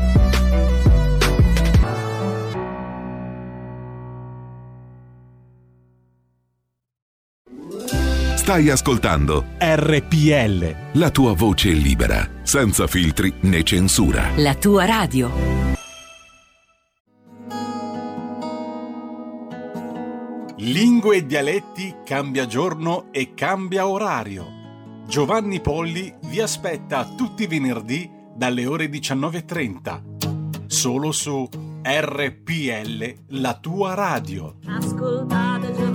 Stai ascoltando RPL. La tua voce libera, senza filtri né censura. La tua radio. Lingue e dialetti cambia giorno e cambia orario. Giovanni Polli vi aspetta tutti i venerdì dalle ore 19.30. Solo su RPL, la tua radio. Ascoltate Giovanni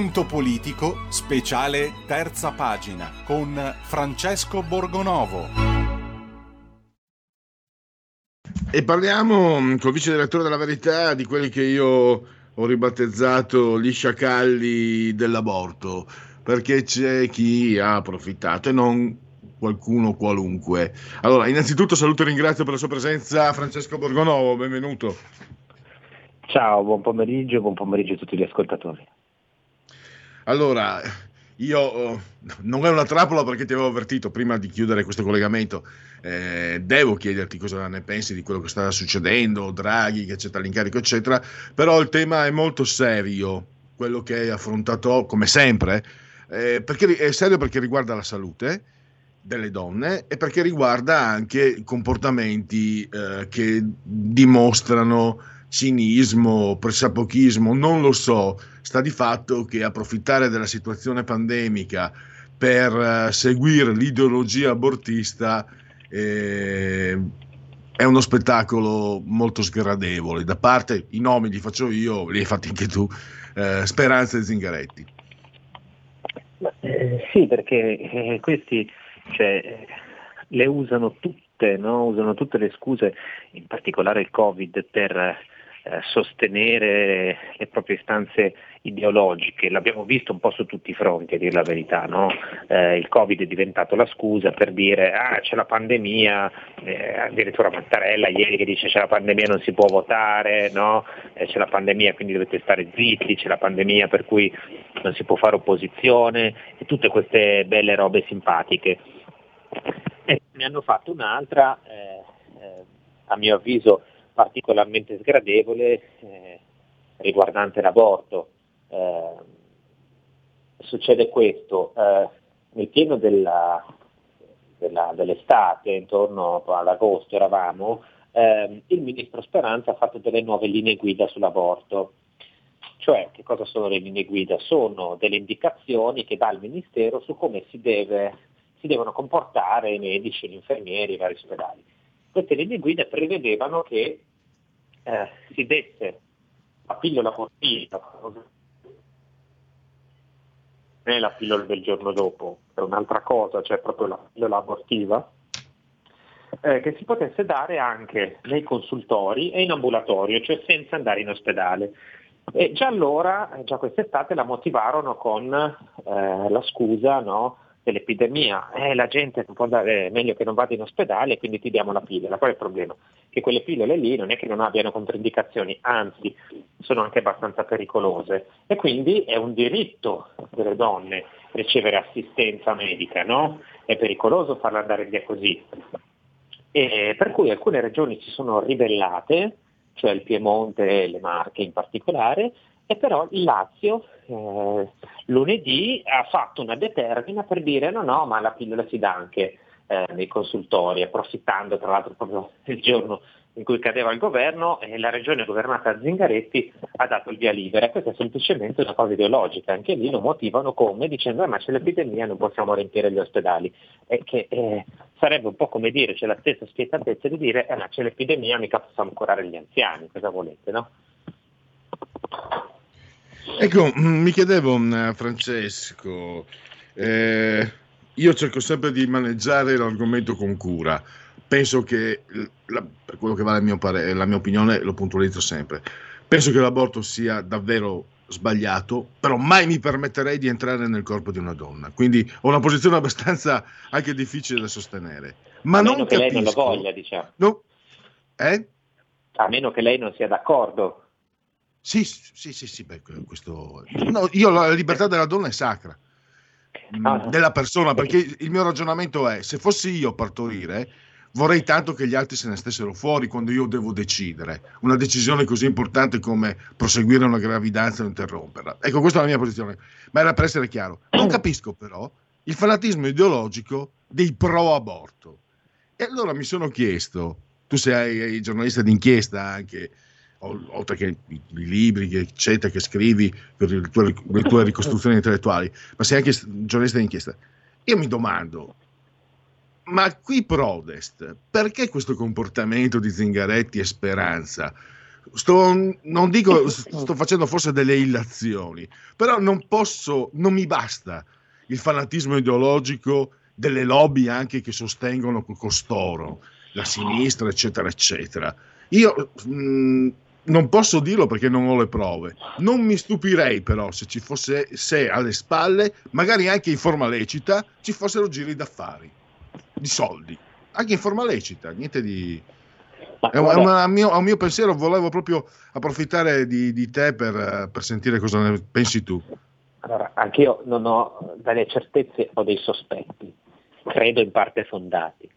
Punto politico, speciale terza pagina con Francesco Borgonovo. E parliamo mm, col vice direttore della Verità di quelli che io ho ribattezzato gli sciacalli dell'aborto, perché c'è chi ha approfittato e non qualcuno qualunque. Allora, innanzitutto saluto e ringrazio per la sua presenza Francesco Borgonovo, benvenuto. Ciao, buon pomeriggio, buon pomeriggio a tutti gli ascoltatori. Allora, io oh, non è una trappola perché ti avevo avvertito prima di chiudere questo collegamento. Eh, devo chiederti cosa ne pensi di quello che sta succedendo, Draghi che accetta l'incarico, eccetera. Però il tema è molto serio, quello che hai affrontato come sempre, eh, perché è serio perché riguarda la salute delle donne e perché riguarda anche comportamenti eh, che dimostrano cinismo, pressapochismo, non lo so, sta di fatto che approfittare della situazione pandemica per uh, seguire l'ideologia abortista eh, è uno spettacolo molto sgradevole. Da parte, i nomi li faccio io, li hai fatti anche tu, eh, Speranza e Zingaretti. Eh, sì, perché eh, questi cioè, le usano tutte, no? usano tutte le scuse, in particolare il Covid, per eh, sostenere le proprie istanze ideologiche. L'abbiamo visto un po' su tutti i fronti, a dire la verità. No? Eh, il Covid è diventato la scusa per dire ah, c'è la pandemia, eh, addirittura Mattarella ieri che dice c'è la pandemia non si può votare, no? Eh, c'è la pandemia quindi dovete stare zitti, c'è la pandemia per cui non si può fare opposizione e tutte queste belle robe simpatiche. E ne hanno fatto un'altra, eh, a mio avviso, particolarmente sgradevole eh, riguardante l'aborto. Eh, succede questo, eh, nel pieno della, della, dell'estate, intorno ad agosto eravamo, ehm, il ministro Speranza ha fatto delle nuove linee guida sull'aborto. Cioè, che cosa sono le linee guida? Sono delle indicazioni che dà il Ministero su come si, deve, si devono comportare i medici, gli infermieri, i vari ospedali. Queste linee guida prevedevano che eh, si desse la pillola abortiva, non è la pillola del giorno dopo, è un'altra cosa, cioè proprio la pillola abortiva, eh, che si potesse dare anche nei consultori e in ambulatorio, cioè senza andare in ospedale. E già allora, già quest'estate, la motivarono con eh, la scusa no, dell'epidemia, eh, la gente non può andare, meglio che non vada in ospedale, quindi ti diamo la pillola. Qual è il problema? Che quelle pillole lì non è che non abbiano controindicazioni, anzi sono anche abbastanza pericolose e quindi è un diritto delle donne ricevere assistenza medica, no? È pericoloso farla andare via così. E per cui alcune regioni si sono ribellate, cioè il Piemonte e le Marche in particolare, e però il Lazio eh, lunedì ha fatto una determina per dire no, no, ma la pillola si dà anche eh, nei consultori, approfittando tra l'altro proprio il giorno in cui cadeva il governo e la regione governata da Zingaretti ha dato il via libera. Questa è semplicemente una cosa ideologica, anche lì lo motivano come dicendo eh, ma c'è l'epidemia non possiamo riempire gli ospedali, e che eh, sarebbe un po' come dire, c'è la stessa spietatezza di dire eh, ma c'è l'epidemia mica possiamo curare gli anziani, cosa volete, no? Ecco, mm, mi chiedevo, mm, Francesco, eh, io cerco sempre di maneggiare l'argomento con cura. Penso che, la, per quello che vale il mio pare, la mia opinione, lo puntualizzo sempre. Penso che l'aborto sia davvero sbagliato, però mai mi permetterei di entrare nel corpo di una donna. Quindi ho una posizione abbastanza anche difficile da sostenere. Ma a non meno che capisco... lei non lo voglia, diciamo. No. Eh? A meno che lei non sia d'accordo. Sì, sì, sì, sì, beh, questo... no, io la libertà della donna è sacra, Ah. della persona, perché il mio ragionamento è, se fossi io a partorire, vorrei tanto che gli altri se ne stessero fuori quando io devo decidere una decisione così importante come proseguire una gravidanza o interromperla. Ecco, questa è la mia posizione, ma era per essere chiaro. Non capisco però il fanatismo ideologico dei pro aborto. E allora mi sono chiesto, tu sei giornalista d'inchiesta anche, oltre che i, i libri che, eccetera, che scrivi per il tuo- le tue ricostruzioni intellettuali, ma sei anche giornalista d'inchiesta. Io mi domando, ma qui Prodest, perché questo comportamento di Zingaretti e Speranza sto, non dico, sto facendo forse delle illazioni, però non posso, non mi basta il fanatismo ideologico delle lobby anche che sostengono costoro, la sinistra, eccetera, eccetera. Io mh, non posso dirlo perché non ho le prove. Non mi stupirei però se ci fosse, se alle spalle, magari anche in forma lecita, ci fossero giri d'affari, di soldi, anche in forma lecita, niente di... È un, è una, a, mio, un mio pensiero volevo proprio approfittare di, di te per, per, sentire cosa ne pensi tu. Allora, anch'io non ho delle certezze, ho dei sospetti, credo in parte fondati.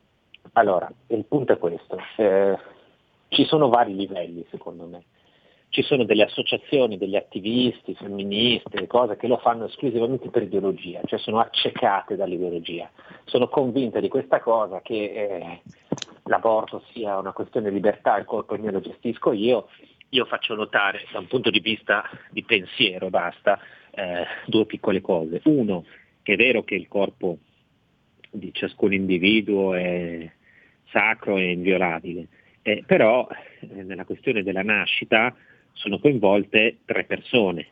Allora, il punto è questo. Eh, ci sono vari livelli secondo me. Ci sono delle associazioni, degli attivisti, femministe, cose che lo fanno esclusivamente per ideologia, cioè sono accecate dall'ideologia. Sono convinte di questa cosa, che eh, l'aborto sia una questione di libertà, il corpo mio lo gestisco io. Io faccio notare da un punto di vista di pensiero, basta, eh, due piccole cose. Uno, che è vero che il corpo di ciascun individuo è sacro e inviolabile, eh, però eh, nella questione della nascita sono coinvolte tre persone.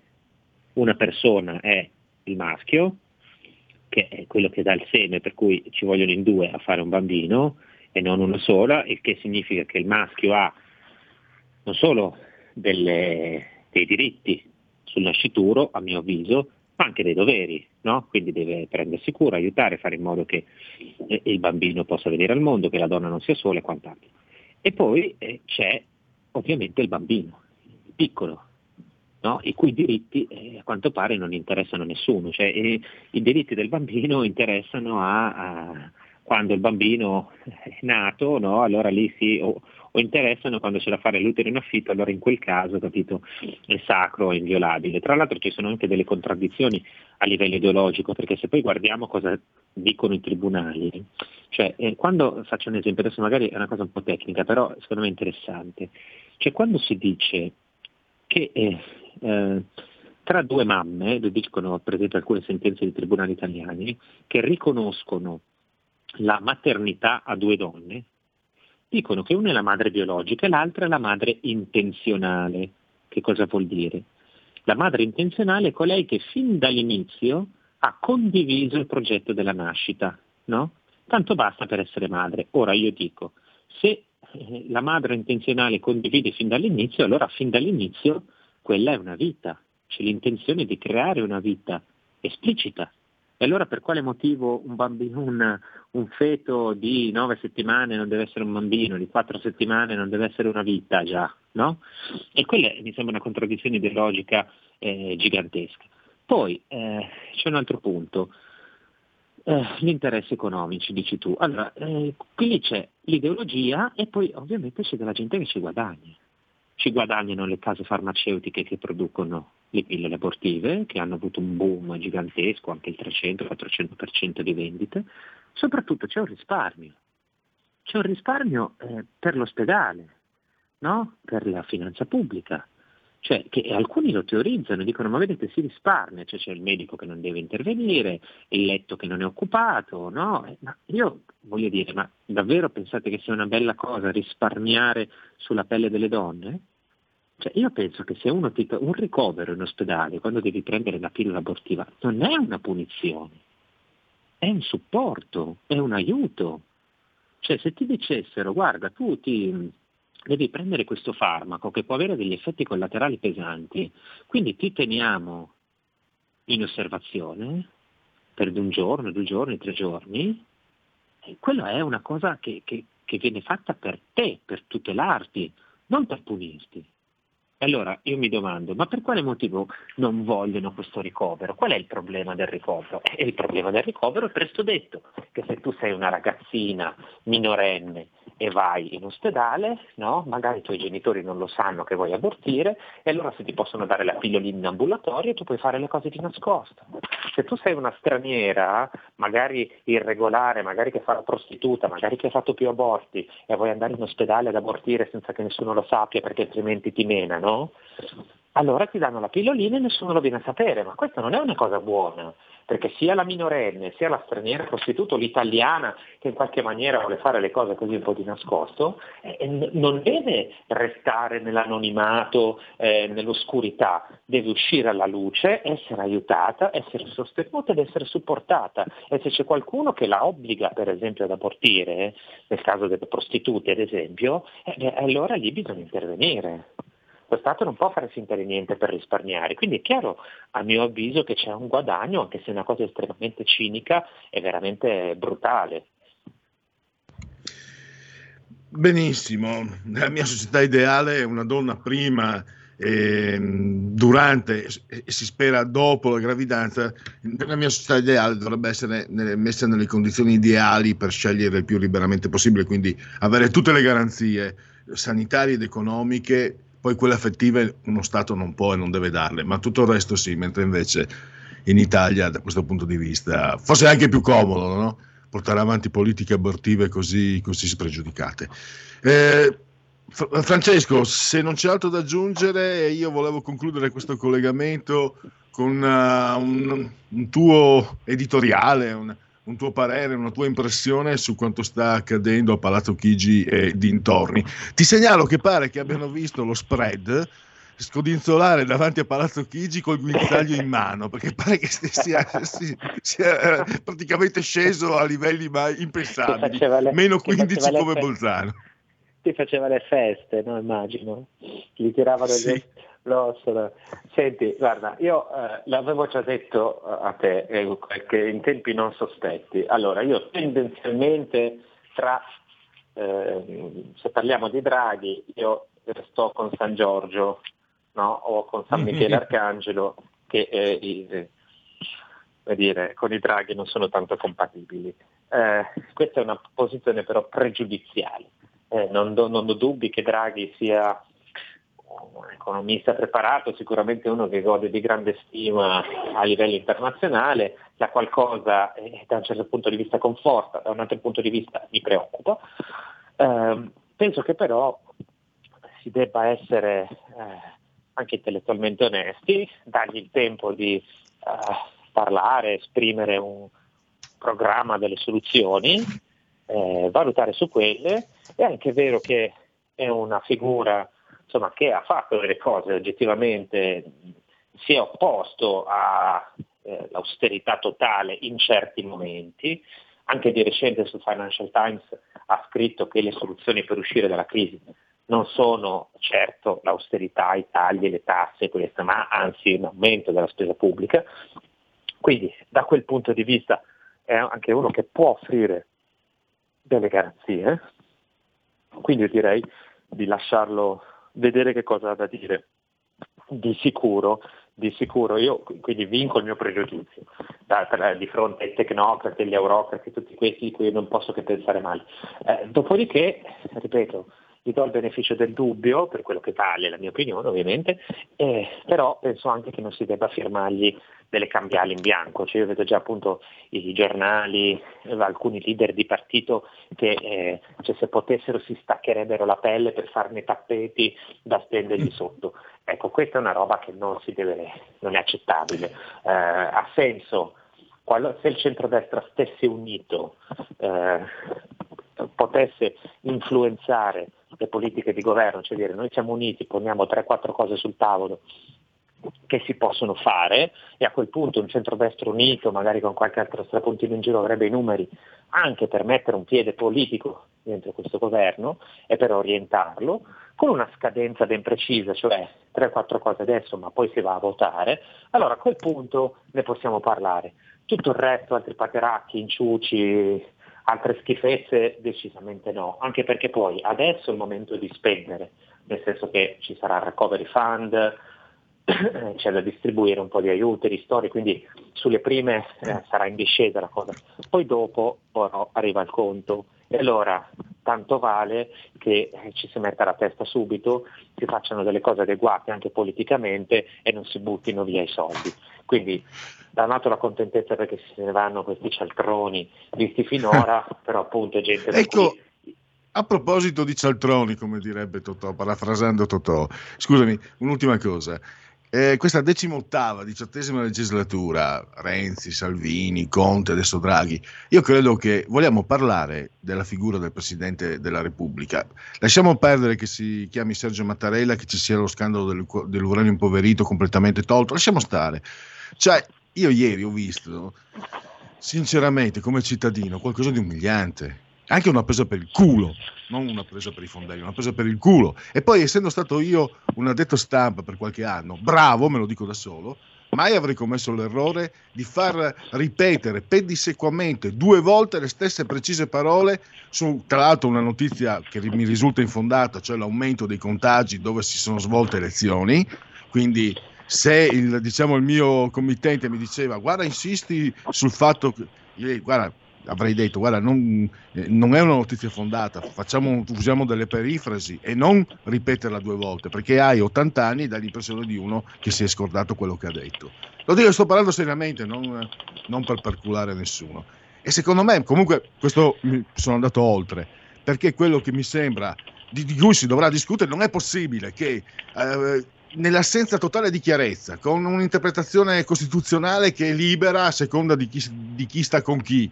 Una persona è il maschio, che è quello che dà il seme, per cui ci vogliono in due a fare un bambino e non una sola, il che significa che il maschio ha non solo delle, dei diritti sul nascituro, a mio avviso, ma anche dei doveri, no? quindi deve prendersi cura, aiutare, fare in modo che eh, il bambino possa venire al mondo, che la donna non sia sola e quant'altro. E poi eh, c'è ovviamente il bambino, il piccolo, no? i cui diritti eh, a quanto pare non interessano a nessuno, cioè, eh, i diritti del bambino interessano a, a quando il bambino è nato, no? allora lì si, o, o, interessano quando c'è da fare l'utero in affitto, allora in quel caso capito, è sacro, è inviolabile. Tra l'altro ci sono anche delle contraddizioni a livello ideologico, perché se poi guardiamo cosa dicono i tribunali, cioè eh, quando faccio un esempio, adesso magari è una cosa un po' tecnica, però secondo me è interessante, cioè quando si dice che eh, eh, tra due mamme, lo dicono per esempio alcune sentenze di tribunali italiani, che riconoscono la maternità a due donne, dicono che una è la madre biologica e l'altra è la madre intenzionale. Che cosa vuol dire? La madre intenzionale è colei che fin dall'inizio ha condiviso il progetto della nascita, no? Tanto basta per essere madre. Ora io dico, se eh, la madre intenzionale condivide fin dall'inizio, allora fin dall'inizio quella è una vita, c'è l'intenzione di creare una vita esplicita. E allora per quale motivo un, bambino, un, un feto di nove settimane non deve essere un bambino, di quattro settimane non deve essere una vita già, no? E quella mi sembra una contraddizione ideologica eh, gigantesca. Poi eh, c'è un altro punto, eh, gli interessi economici, dici tu. Allora, eh, qui c'è l'ideologia e poi ovviamente c'è della gente che ci guadagna. Ci guadagnano le case farmaceutiche che producono le pillole abortive, che hanno avuto un boom gigantesco, anche il 300-400% di vendite. Soprattutto c'è un risparmio. C'è un risparmio eh, per l'ospedale, no? per la finanza pubblica. Cioè, che alcuni lo teorizzano, dicono ma vedete si risparmia, cioè c'è il medico che non deve intervenire, il letto che non è occupato, no? Eh, ma io voglio dire, ma davvero pensate che sia una bella cosa risparmiare sulla pelle delle donne? Cioè, io penso che se uno ti, un ricovero in ospedale quando devi prendere la pillola abortiva non è una punizione, è un supporto, è un aiuto. Cioè se ti dicessero guarda tu ti, devi prendere questo farmaco che può avere degli effetti collaterali pesanti, quindi ti teniamo in osservazione per un giorno, due giorni, tre giorni, quello è una cosa che, che, che viene fatta per te, per tutelarti, non per punirti. Allora io mi domando, ma per quale motivo non vogliono questo ricovero? Qual è il problema del ricovero? E il problema del ricovero è presto detto, che se tu sei una ragazzina minorenne e vai in ospedale, no? magari i tuoi genitori non lo sanno che vuoi abortire e allora se ti possono dare la pillolina in ambulatorio tu puoi fare le cose di nascosto. Se tu sei una straniera, magari irregolare, magari che fa la prostituta, magari che ha fatto più aborti e vuoi andare in ospedale ad abortire senza che nessuno lo sappia perché altrimenti ti menano, allora ti danno la pillolina e nessuno lo viene a sapere, ma questa non è una cosa buona, perché sia la minorenne, sia la straniera prostituta, l'italiana che in qualche maniera vuole fare le cose così un po' di nascosto, eh, non deve restare nell'anonimato, eh, nell'oscurità, deve uscire alla luce, essere aiutata, essere sostenuta ed essere supportata. E se c'è qualcuno che la obbliga per esempio ad abortire, nel caso delle prostitute ad esempio, eh, allora lì bisogna intervenire lo Stato non può fare finta di niente per risparmiare, quindi è chiaro a mio avviso che c'è un guadagno, anche se è una cosa estremamente cinica e veramente brutale. Benissimo, la mia società ideale una donna prima eh, durante e si spera dopo la gravidanza, la mia società ideale dovrebbe essere messa nelle condizioni ideali per scegliere il più liberamente possibile, quindi avere tutte le garanzie sanitarie ed economiche poi quelle affettive uno Stato non può e non deve darle, ma tutto il resto sì, mentre invece in Italia da questo punto di vista forse è anche più comodo no? portare avanti politiche abortive così, così spregiudicate. Eh, Francesco, se non c'è altro da aggiungere, io volevo concludere questo collegamento con uh, un, un, tuo editoriale, un, un tuo parere, una tua impressione su quanto sta accadendo a Palazzo Chigi e dintorni. Ti segnalo che pare che abbiano visto lo spread scodinzolare davanti a Palazzo Chigi col guinzaglio in mano, perché pare che sia, sia, sia praticamente sceso a livelli mai impensabili, le, meno 15 come Bolzano. Ti faceva le feste, no? immagino, gli tiravano sì. gli lo so. Senti, guarda, io eh, l'avevo già detto eh, a te eh, che in tempi non sospetti. Allora, io tendenzialmente tra, eh, se parliamo di Draghi, io sto con San Giorgio no? o con San Michele Arcangelo, che eh, dire, con i Draghi non sono tanto compatibili. Eh, questa è una posizione però pregiudiziale. non, do, non ho dubbi che Draghi sia un economista preparato, sicuramente uno che gode di grande stima a livello internazionale, ha qualcosa eh, da un certo punto di vista conforta, da un altro punto di vista mi preoccupa. Eh, penso che però si debba essere eh, anche intellettualmente onesti, dargli il tempo di eh, parlare, esprimere un programma delle soluzioni, eh, valutare su quelle. È anche vero che è una figura insomma, che ha fatto delle cose oggettivamente, si è opposto all'austerità eh, totale in certi momenti, anche di recente sul Financial Times ha scritto che le soluzioni per uscire dalla crisi non sono certo l'austerità, i tagli, le tasse, queste, ma anzi un aumento della spesa pubblica. Quindi da quel punto di vista è anche uno che può offrire delle garanzie, quindi direi di lasciarlo vedere che cosa ha da dire. Di sicuro, di sicuro, io quindi vinco il mio pregiudizio da, per, di fronte ai tecnocrati, agli eurocrati, tutti questi di cui non posso che pensare male. Eh, dopodiché, ripeto, gli do il beneficio del dubbio, per quello che vale la mia opinione ovviamente, eh, però penso anche che non si debba firmargli delle cambiali in bianco, cioè io vedo già appunto i giornali, eh, alcuni leader di partito che eh, cioè se potessero si staccherebbero la pelle per farne tappeti da stendergli mm. sotto. Ecco, questa è una roba che non, deve, non è accettabile. Eh, ha senso se il centrodestra stesse unito, eh, potesse influenzare le politiche di governo, cioè dire noi siamo uniti, poniamo 3-4 cose sul tavolo che si possono fare e a quel punto un centrodestra unito, magari con qualche altro strapuntino in giro, avrebbe i numeri anche per mettere un piede politico dentro questo governo e per orientarlo, con una scadenza ben precisa, cioè 3-4 cose adesso ma poi si va a votare, allora a quel punto ne possiamo parlare. Tutto il resto, altri pateracchi, inciuci, altre schifezze, decisamente no, anche perché poi adesso è il momento di spendere, nel senso che ci sarà il recovery fund, c'è da distribuire un po' di aiuti, ristori, quindi sulle prime eh, sarà in discesa la cosa. Poi dopo però arriva il conto e allora tanto vale che eh, ci si metta la testa subito, si facciano delle cose adeguate anche politicamente e non si buttino via i soldi. Quindi da un lato la contentezza perché se ne vanno questi cialtroni visti finora, però appunto gente ecco, cui... a proposito di cialtroni, come direbbe Totò, parafrasando Totò, scusami, un'ultima cosa. Eh, questa decimottava, diciottesima legislatura, Renzi, Salvini, Conte, adesso Draghi, io credo che vogliamo parlare della figura del Presidente della Repubblica. Lasciamo perdere che si chiami Sergio Mattarella, che ci sia lo scandalo del, dell'uranio impoverito completamente tolto, lasciamo stare. Cioè, io ieri ho visto, sinceramente, come cittadino, qualcosa di umiliante anche una presa per il culo, non una presa per i fondelli, una presa per il culo. E poi, essendo stato io un addetto stampa per qualche anno, bravo, me lo dico da solo, mai avrei commesso l'errore di far ripetere pedissequamente due volte le stesse precise parole su, tra l'altro, una notizia che mi risulta infondata, cioè l'aumento dei contagi dove si sono svolte elezioni. Quindi, se il, diciamo, il mio committente mi diceva guarda, insisti sul fatto che, guarda, avrei detto guarda non, eh, non, è una notizia fondata facciamo, usiamo delle perifrasi e non ripeterla due volte perché hai 80 anni e dai l'impressione di uno che si è scordato quello che ha detto. Lo dico sto parlando seriamente non, non per perculare nessuno. E secondo me comunque questo sono andato oltre perché quello che mi sembra di, di cui si dovrà discutere non è possibile che eh, nell'assenza totale di chiarezza, con un'interpretazione costituzionale che è libera a seconda di chi, di chi sta con chi,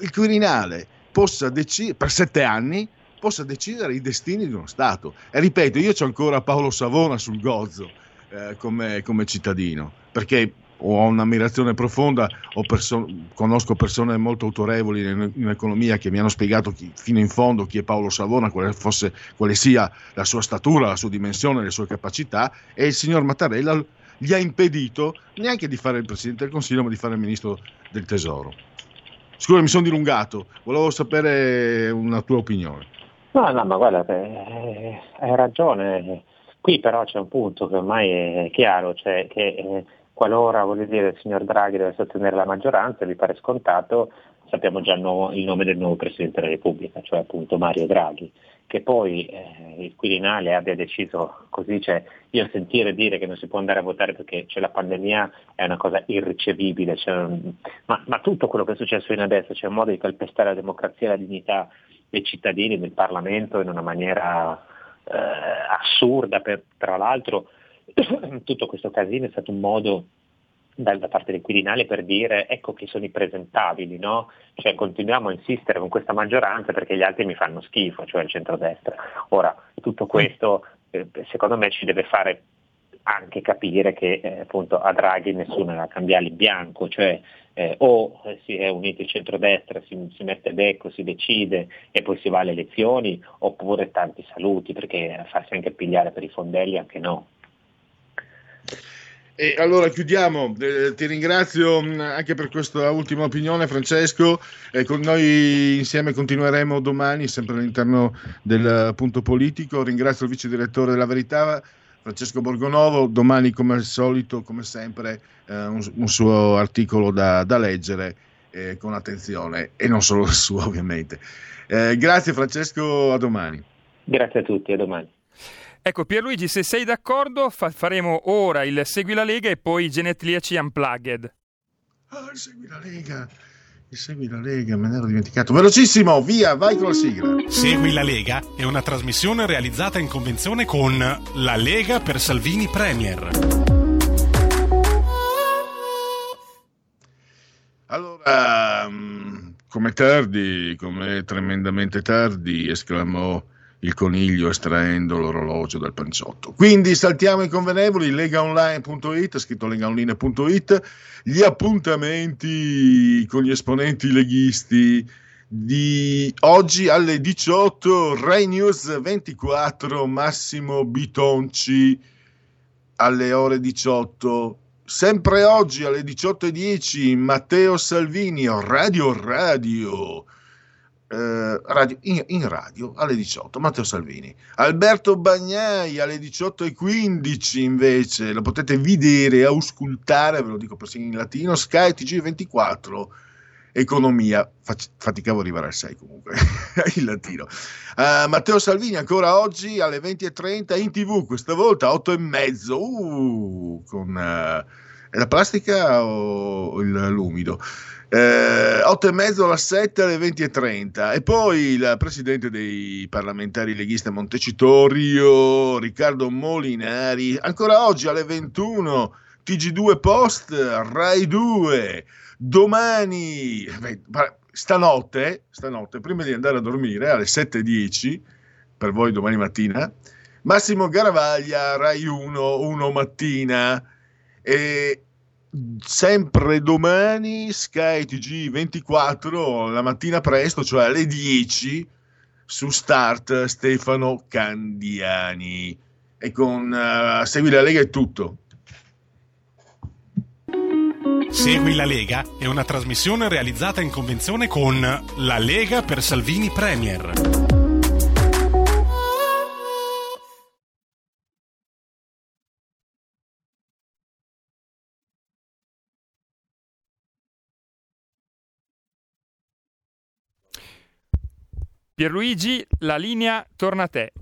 il Quirinale possa decidere per sette anni possa decidere i destini di uno Stato. E ripeto, io ho ancora Paolo Savona sul gozzo eh, come, come, cittadino, perché ho un'ammirazione profonda, perso- conosco persone molto autorevoli in, in, economia che mi hanno spiegato chi, fino in fondo chi è Paolo Savona, quale, fosse, quale sia la sua statura, la sua dimensione, le sue capacità, e il signor Mattarella gli ha impedito neanche di fare il Presidente del Consiglio, ma di fare il Ministro del Tesoro. Scusa, mi sono dilungato, volevo sapere una tua opinione. No, no, ma guarda, eh, hai ragione. Qui però c'è un punto che ormai è chiaro, cioè che eh, qualora dire, il signor Draghi dovesse ottenere la maggioranza, vi pare scontato, sappiamo già no, il nome del nuovo Presidente della Repubblica, cioè appunto Mario Draghi che poi eh, il Quirinale abbia deciso così, cioè io sentire dire che non si può andare a votare perché c'è la pandemia è una cosa irricevibile, cioè, ma, ma, tutto quello che è successo fino adesso, c'è un modo di calpestare la democrazia e la dignità dei cittadini, del Parlamento in una maniera eh, assurda, per, tra l'altro tutto questo casino è stato un modo da, da, parte del Quirinale per dire ecco chi sono i presentabili, no? Cioè continuiamo a insistere con questa maggioranza perché gli altri mi fanno schifo, cioè il centrodestra. Ora, tutto questo eh, secondo me ci deve fare anche capire che eh, appunto a Draghi nessuno era cambiare in bianco, cioè eh, o si è unito il centrodestra, si, si mette becco, si decide e poi si va alle elezioni, oppure tanti saluti perché farsi anche pigliare per i fondelli anche no. E allora chiudiamo, eh, ti ringrazio mm, anche per questa ultima opinione Francesco, eh, con noi insieme continueremo domani sempre all'interno del punto politico, ringrazio il vice direttore della Verità Francesco Borgonovo, domani come al solito, come sempre, eh, un, un, suo articolo da, da leggere eh, con attenzione e non solo il suo ovviamente. Eh, grazie Francesco, a domani. Grazie a tutti, a domani. Ecco Pierluigi, se sei d'accordo fa- faremo ora il Segui la Lega e poi i Genetriaci Unplugged. Ah, il Segui la Lega, il Segui la Lega, me ne ero dimenticato. Velocissimo, via, vai con la sigla. Segui la Lega è una trasmissione realizzata in convenzione con La Lega per Salvini Premier. Allora, mm, come tardi, come tremendamente tardi, esclamò il coniglio estraendo l'orologio dal panciotto. Quindi saltiamo i convenevoli, legaonline.it, scritto legaonline.it, gli appuntamenti con gli esponenti leghisti di oggi alle 18, Rai News 24, Massimo Bitonci alle ore 18. Sempre oggi alle 18.10 Matteo Salvini, Radio Radio eh, radio, in, in, radio alle 18, Matteo Salvini. Alberto Bagnai alle 18.15 invece, lo potete vedere e auscultare, ve lo dico persino in latino, Sky TG24. Economia, faticavo arrivare al 6 comunque, in latino. Uh, Matteo Salvini ancora oggi alle 20.30 in tv, questa volta 8 e mezzo, uh, con uh, la plastica o il, l'umido? Eh, 8 e mezzo alla 7 alle 20 e 30 e poi il presidente dei parlamentari leghisti Montecitorio Riccardo Molinari ancora oggi alle 21 TG2 Post Rai 2 domani stanotte, stanotte prima di andare a dormire alle 7.10 per voi domani mattina Massimo Garavaglia Rai 1 1 mattina. E sempre domani Sky TG 24 la mattina presto, cioè alle 10 su Start Stefano Candiani e con uh, Segui la Lega è tutto. Segui la Lega è una trasmissione realizzata in convenzione con La Lega per Salvini Premier. Pierluigi, la linea torna a te.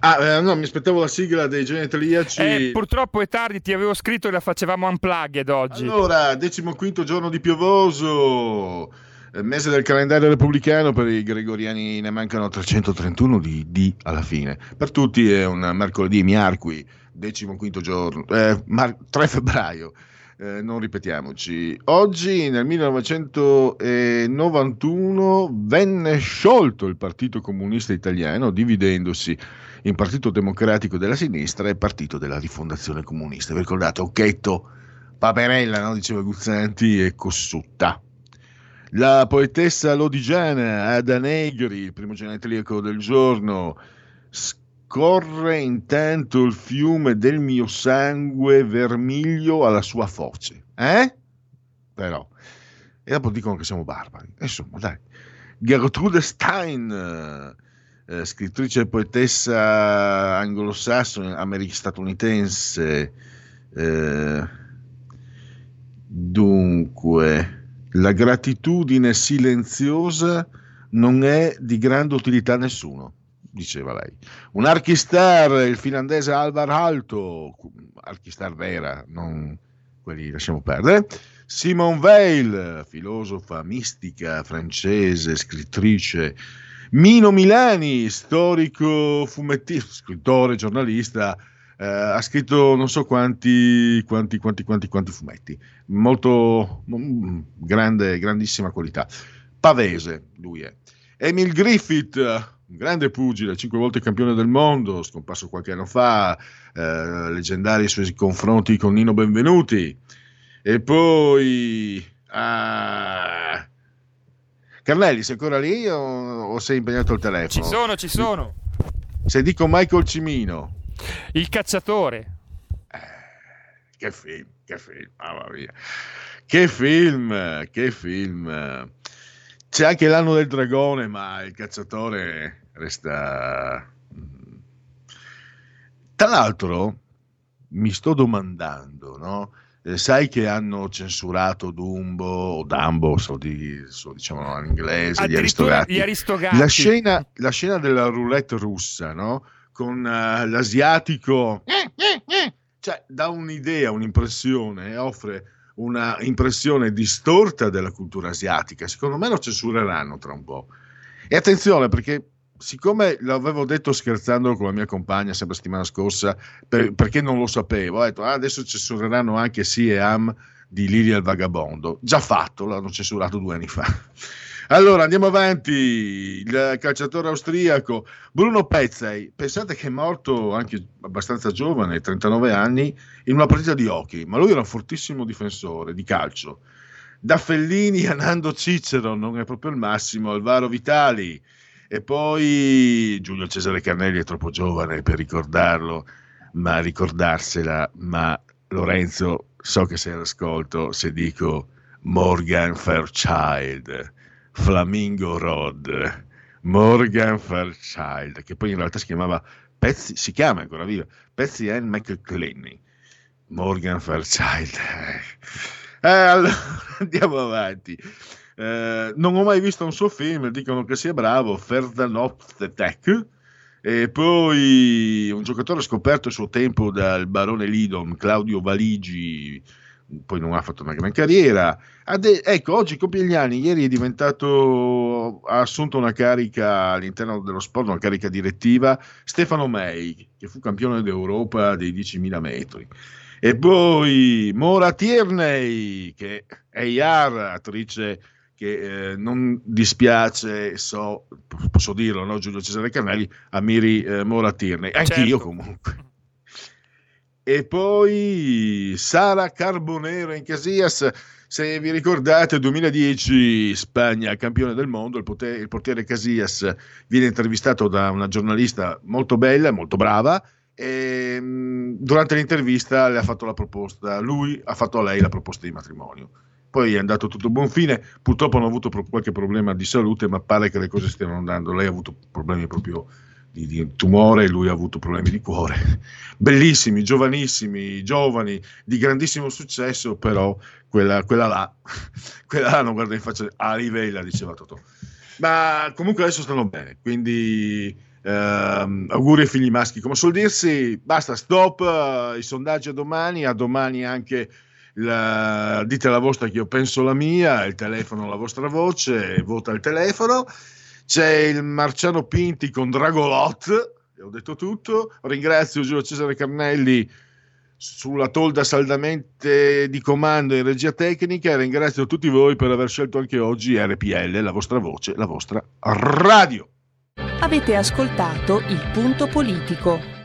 Ah, eh, no, mi aspettavo la sigla dei genetriaci. Eh, purtroppo è tardi, ti avevo scritto e la facevamo unplugged oggi. Allora, decimo quinto giorno di piovoso, eh, mese del calendario repubblicano, per i gregoriani ne mancano 331 di D alla fine. Per tutti è un mercoledì miarqui, decimo quinto giorno, eh, mar- 3 febbraio eh, non ripetiamoci. Oggi nel 1991 venne sciolto il Partito Comunista Italiano, dividendosi in Partito Democratico della Sinistra e Partito della Rifondazione Comunista. Vi ricordate? Occhetto, Paperella, no? diceva Guzzanti, e Cossutta. La poetessa lodigiana Ada Negri, il primo genetriaco del giorno, Corre intanto il fiume del mio sangue vermiglio alla sua foce. Eh? Però. E dopo dicono che siamo barbari. Insomma, dai. Gertrude Stein, eh, scrittrice e poetessa anglosassone, americ- statunitense. Eh, dunque, la gratitudine silenziosa non è di grande utilità a nessuno diceva lei. Un archistar, il finlandese Alvar Alto, archistar vera, non quelli lasciamo perdere. Simone Weil, filosofa mistica francese, scrittrice. Mino Milani, storico fumettista, scrittore, giornalista, eh, ha scritto non so quanti, quanti, quanti, quanti, quanti fumetti, molto mm, grande, grandissima qualità. Pavese, lui è. Emil Griffith, un grande pugile, cinque volte campione del mondo, scomparso qualche anno fa, eh, leggendari i suoi confronti con Nino Benvenuti. E poi... Ah, Carnelli, sei ancora lì o, o, sei impegnato al telefono? Ci sono, ci sono. Se dico Michael Cimino. Il cacciatore. Eh, che film, che film, mamma mia. Che film, che film. C'è anche l'anno del dragone, ma il cacciatore resta... Mm. Tra l'altro, mi sto domandando, no? Eh, sai che hanno censurato Dumbo o Dumbo, so, di, so diciamo in inglese, gli aristogatti. gli aristogatti. La, scena, la scena della roulette russa, no? Con uh, l'asiatico, cioè dà un'idea, un'impressione, offre una impressione distorta della cultura asiatica. Secondo me lo censureranno tra un po'. E attenzione perché siccome l'avevo detto scherzando con la mia compagna sempre la settimana scorsa, per, perché non lo sapevo, ho detto ah, adesso censureranno anche Sì e Am di Lilia il Vagabondo. Già fatto, l'hanno censurato due anni fa. Allora andiamo avanti. Il calciatore austriaco Bruno Pezzei, pensate che è morto anche abbastanza giovane, 39 anni, in una partita di hockey, ma lui era un fortissimo difensore di calcio. Da Fellini a Nando Cicero, non è proprio il massimo, Alvaro Vitali e poi Giulio Cesare Carnelli è troppo giovane per ricordarlo, ma ricordarsela, ma Lorenzo, so che sei all'ascolto se dico Morgan Fairchild Flamingo Rod, Morgan Fairchild, che poi in realtà si chiamava Pezzi, si chiama ancora viva, Pezzi Ann McClenney, Morgan Fairchild. Eh, allora, andiamo avanti. Eh, non ho mai visto un suo film, dicono che sia bravo, Ferdinand Tech. E poi un giocatore scoperto a suo tempo dal barone Lidom, Claudio Valigi, poi non ha fatto una gran carriera. Ade- ecco, oggi compie gli anni, ieri è diventato, ha assunto una carica all'interno dello sport, una carica direttiva, Stefano May, che fu campione d'Europa dei 10.000 metri. E poi Mora Tierney, che è IAR, attrice che eh, non dispiace, so, posso dirlo, no? Giulio Cesare Carnelli, Amiri eh, Mora Tierney, anch'io certo. comunque. E poi Sara Carbonero in Casillas, se vi ricordate 2010 Spagna campione del mondo, il, poter, il portiere Casillas viene intervistato da una giornalista molto bella, molto brava, e mm, durante l'intervista le ha fatto la proposta, lui ha fatto a lei la proposta di matrimonio. Poi è andato tutto a buon fine, purtroppo hanno avuto qualche problema di salute, ma pare che le cose stiano andando. Lei ha avuto problemi proprio di, di tumore, lui ha avuto problemi di cuore. Bellissimi, giovanissimi, giovani, di grandissimo successo, però quella, quella là, quella là non guarda in faccia, a rivela, diceva Totò. Ma comunque adesso stanno bene, quindi eh, auguri ai figli maschi. Come suol dirsi, basta, stop, uh, i sondaggi a domani, a domani anche la, dite la vostra che io penso la mia, il telefono la vostra voce, vota il telefono. C'è il Marciano Pinti con Dragolot, e ho detto tutto. Ringrazio Giulio Cesare Carnelli sulla tolda saldamente di comando in regia tecnica e ringrazio tutti voi per aver scelto anche oggi RPL, la vostra voce, la vostra radio. Avete ascoltato il punto politico.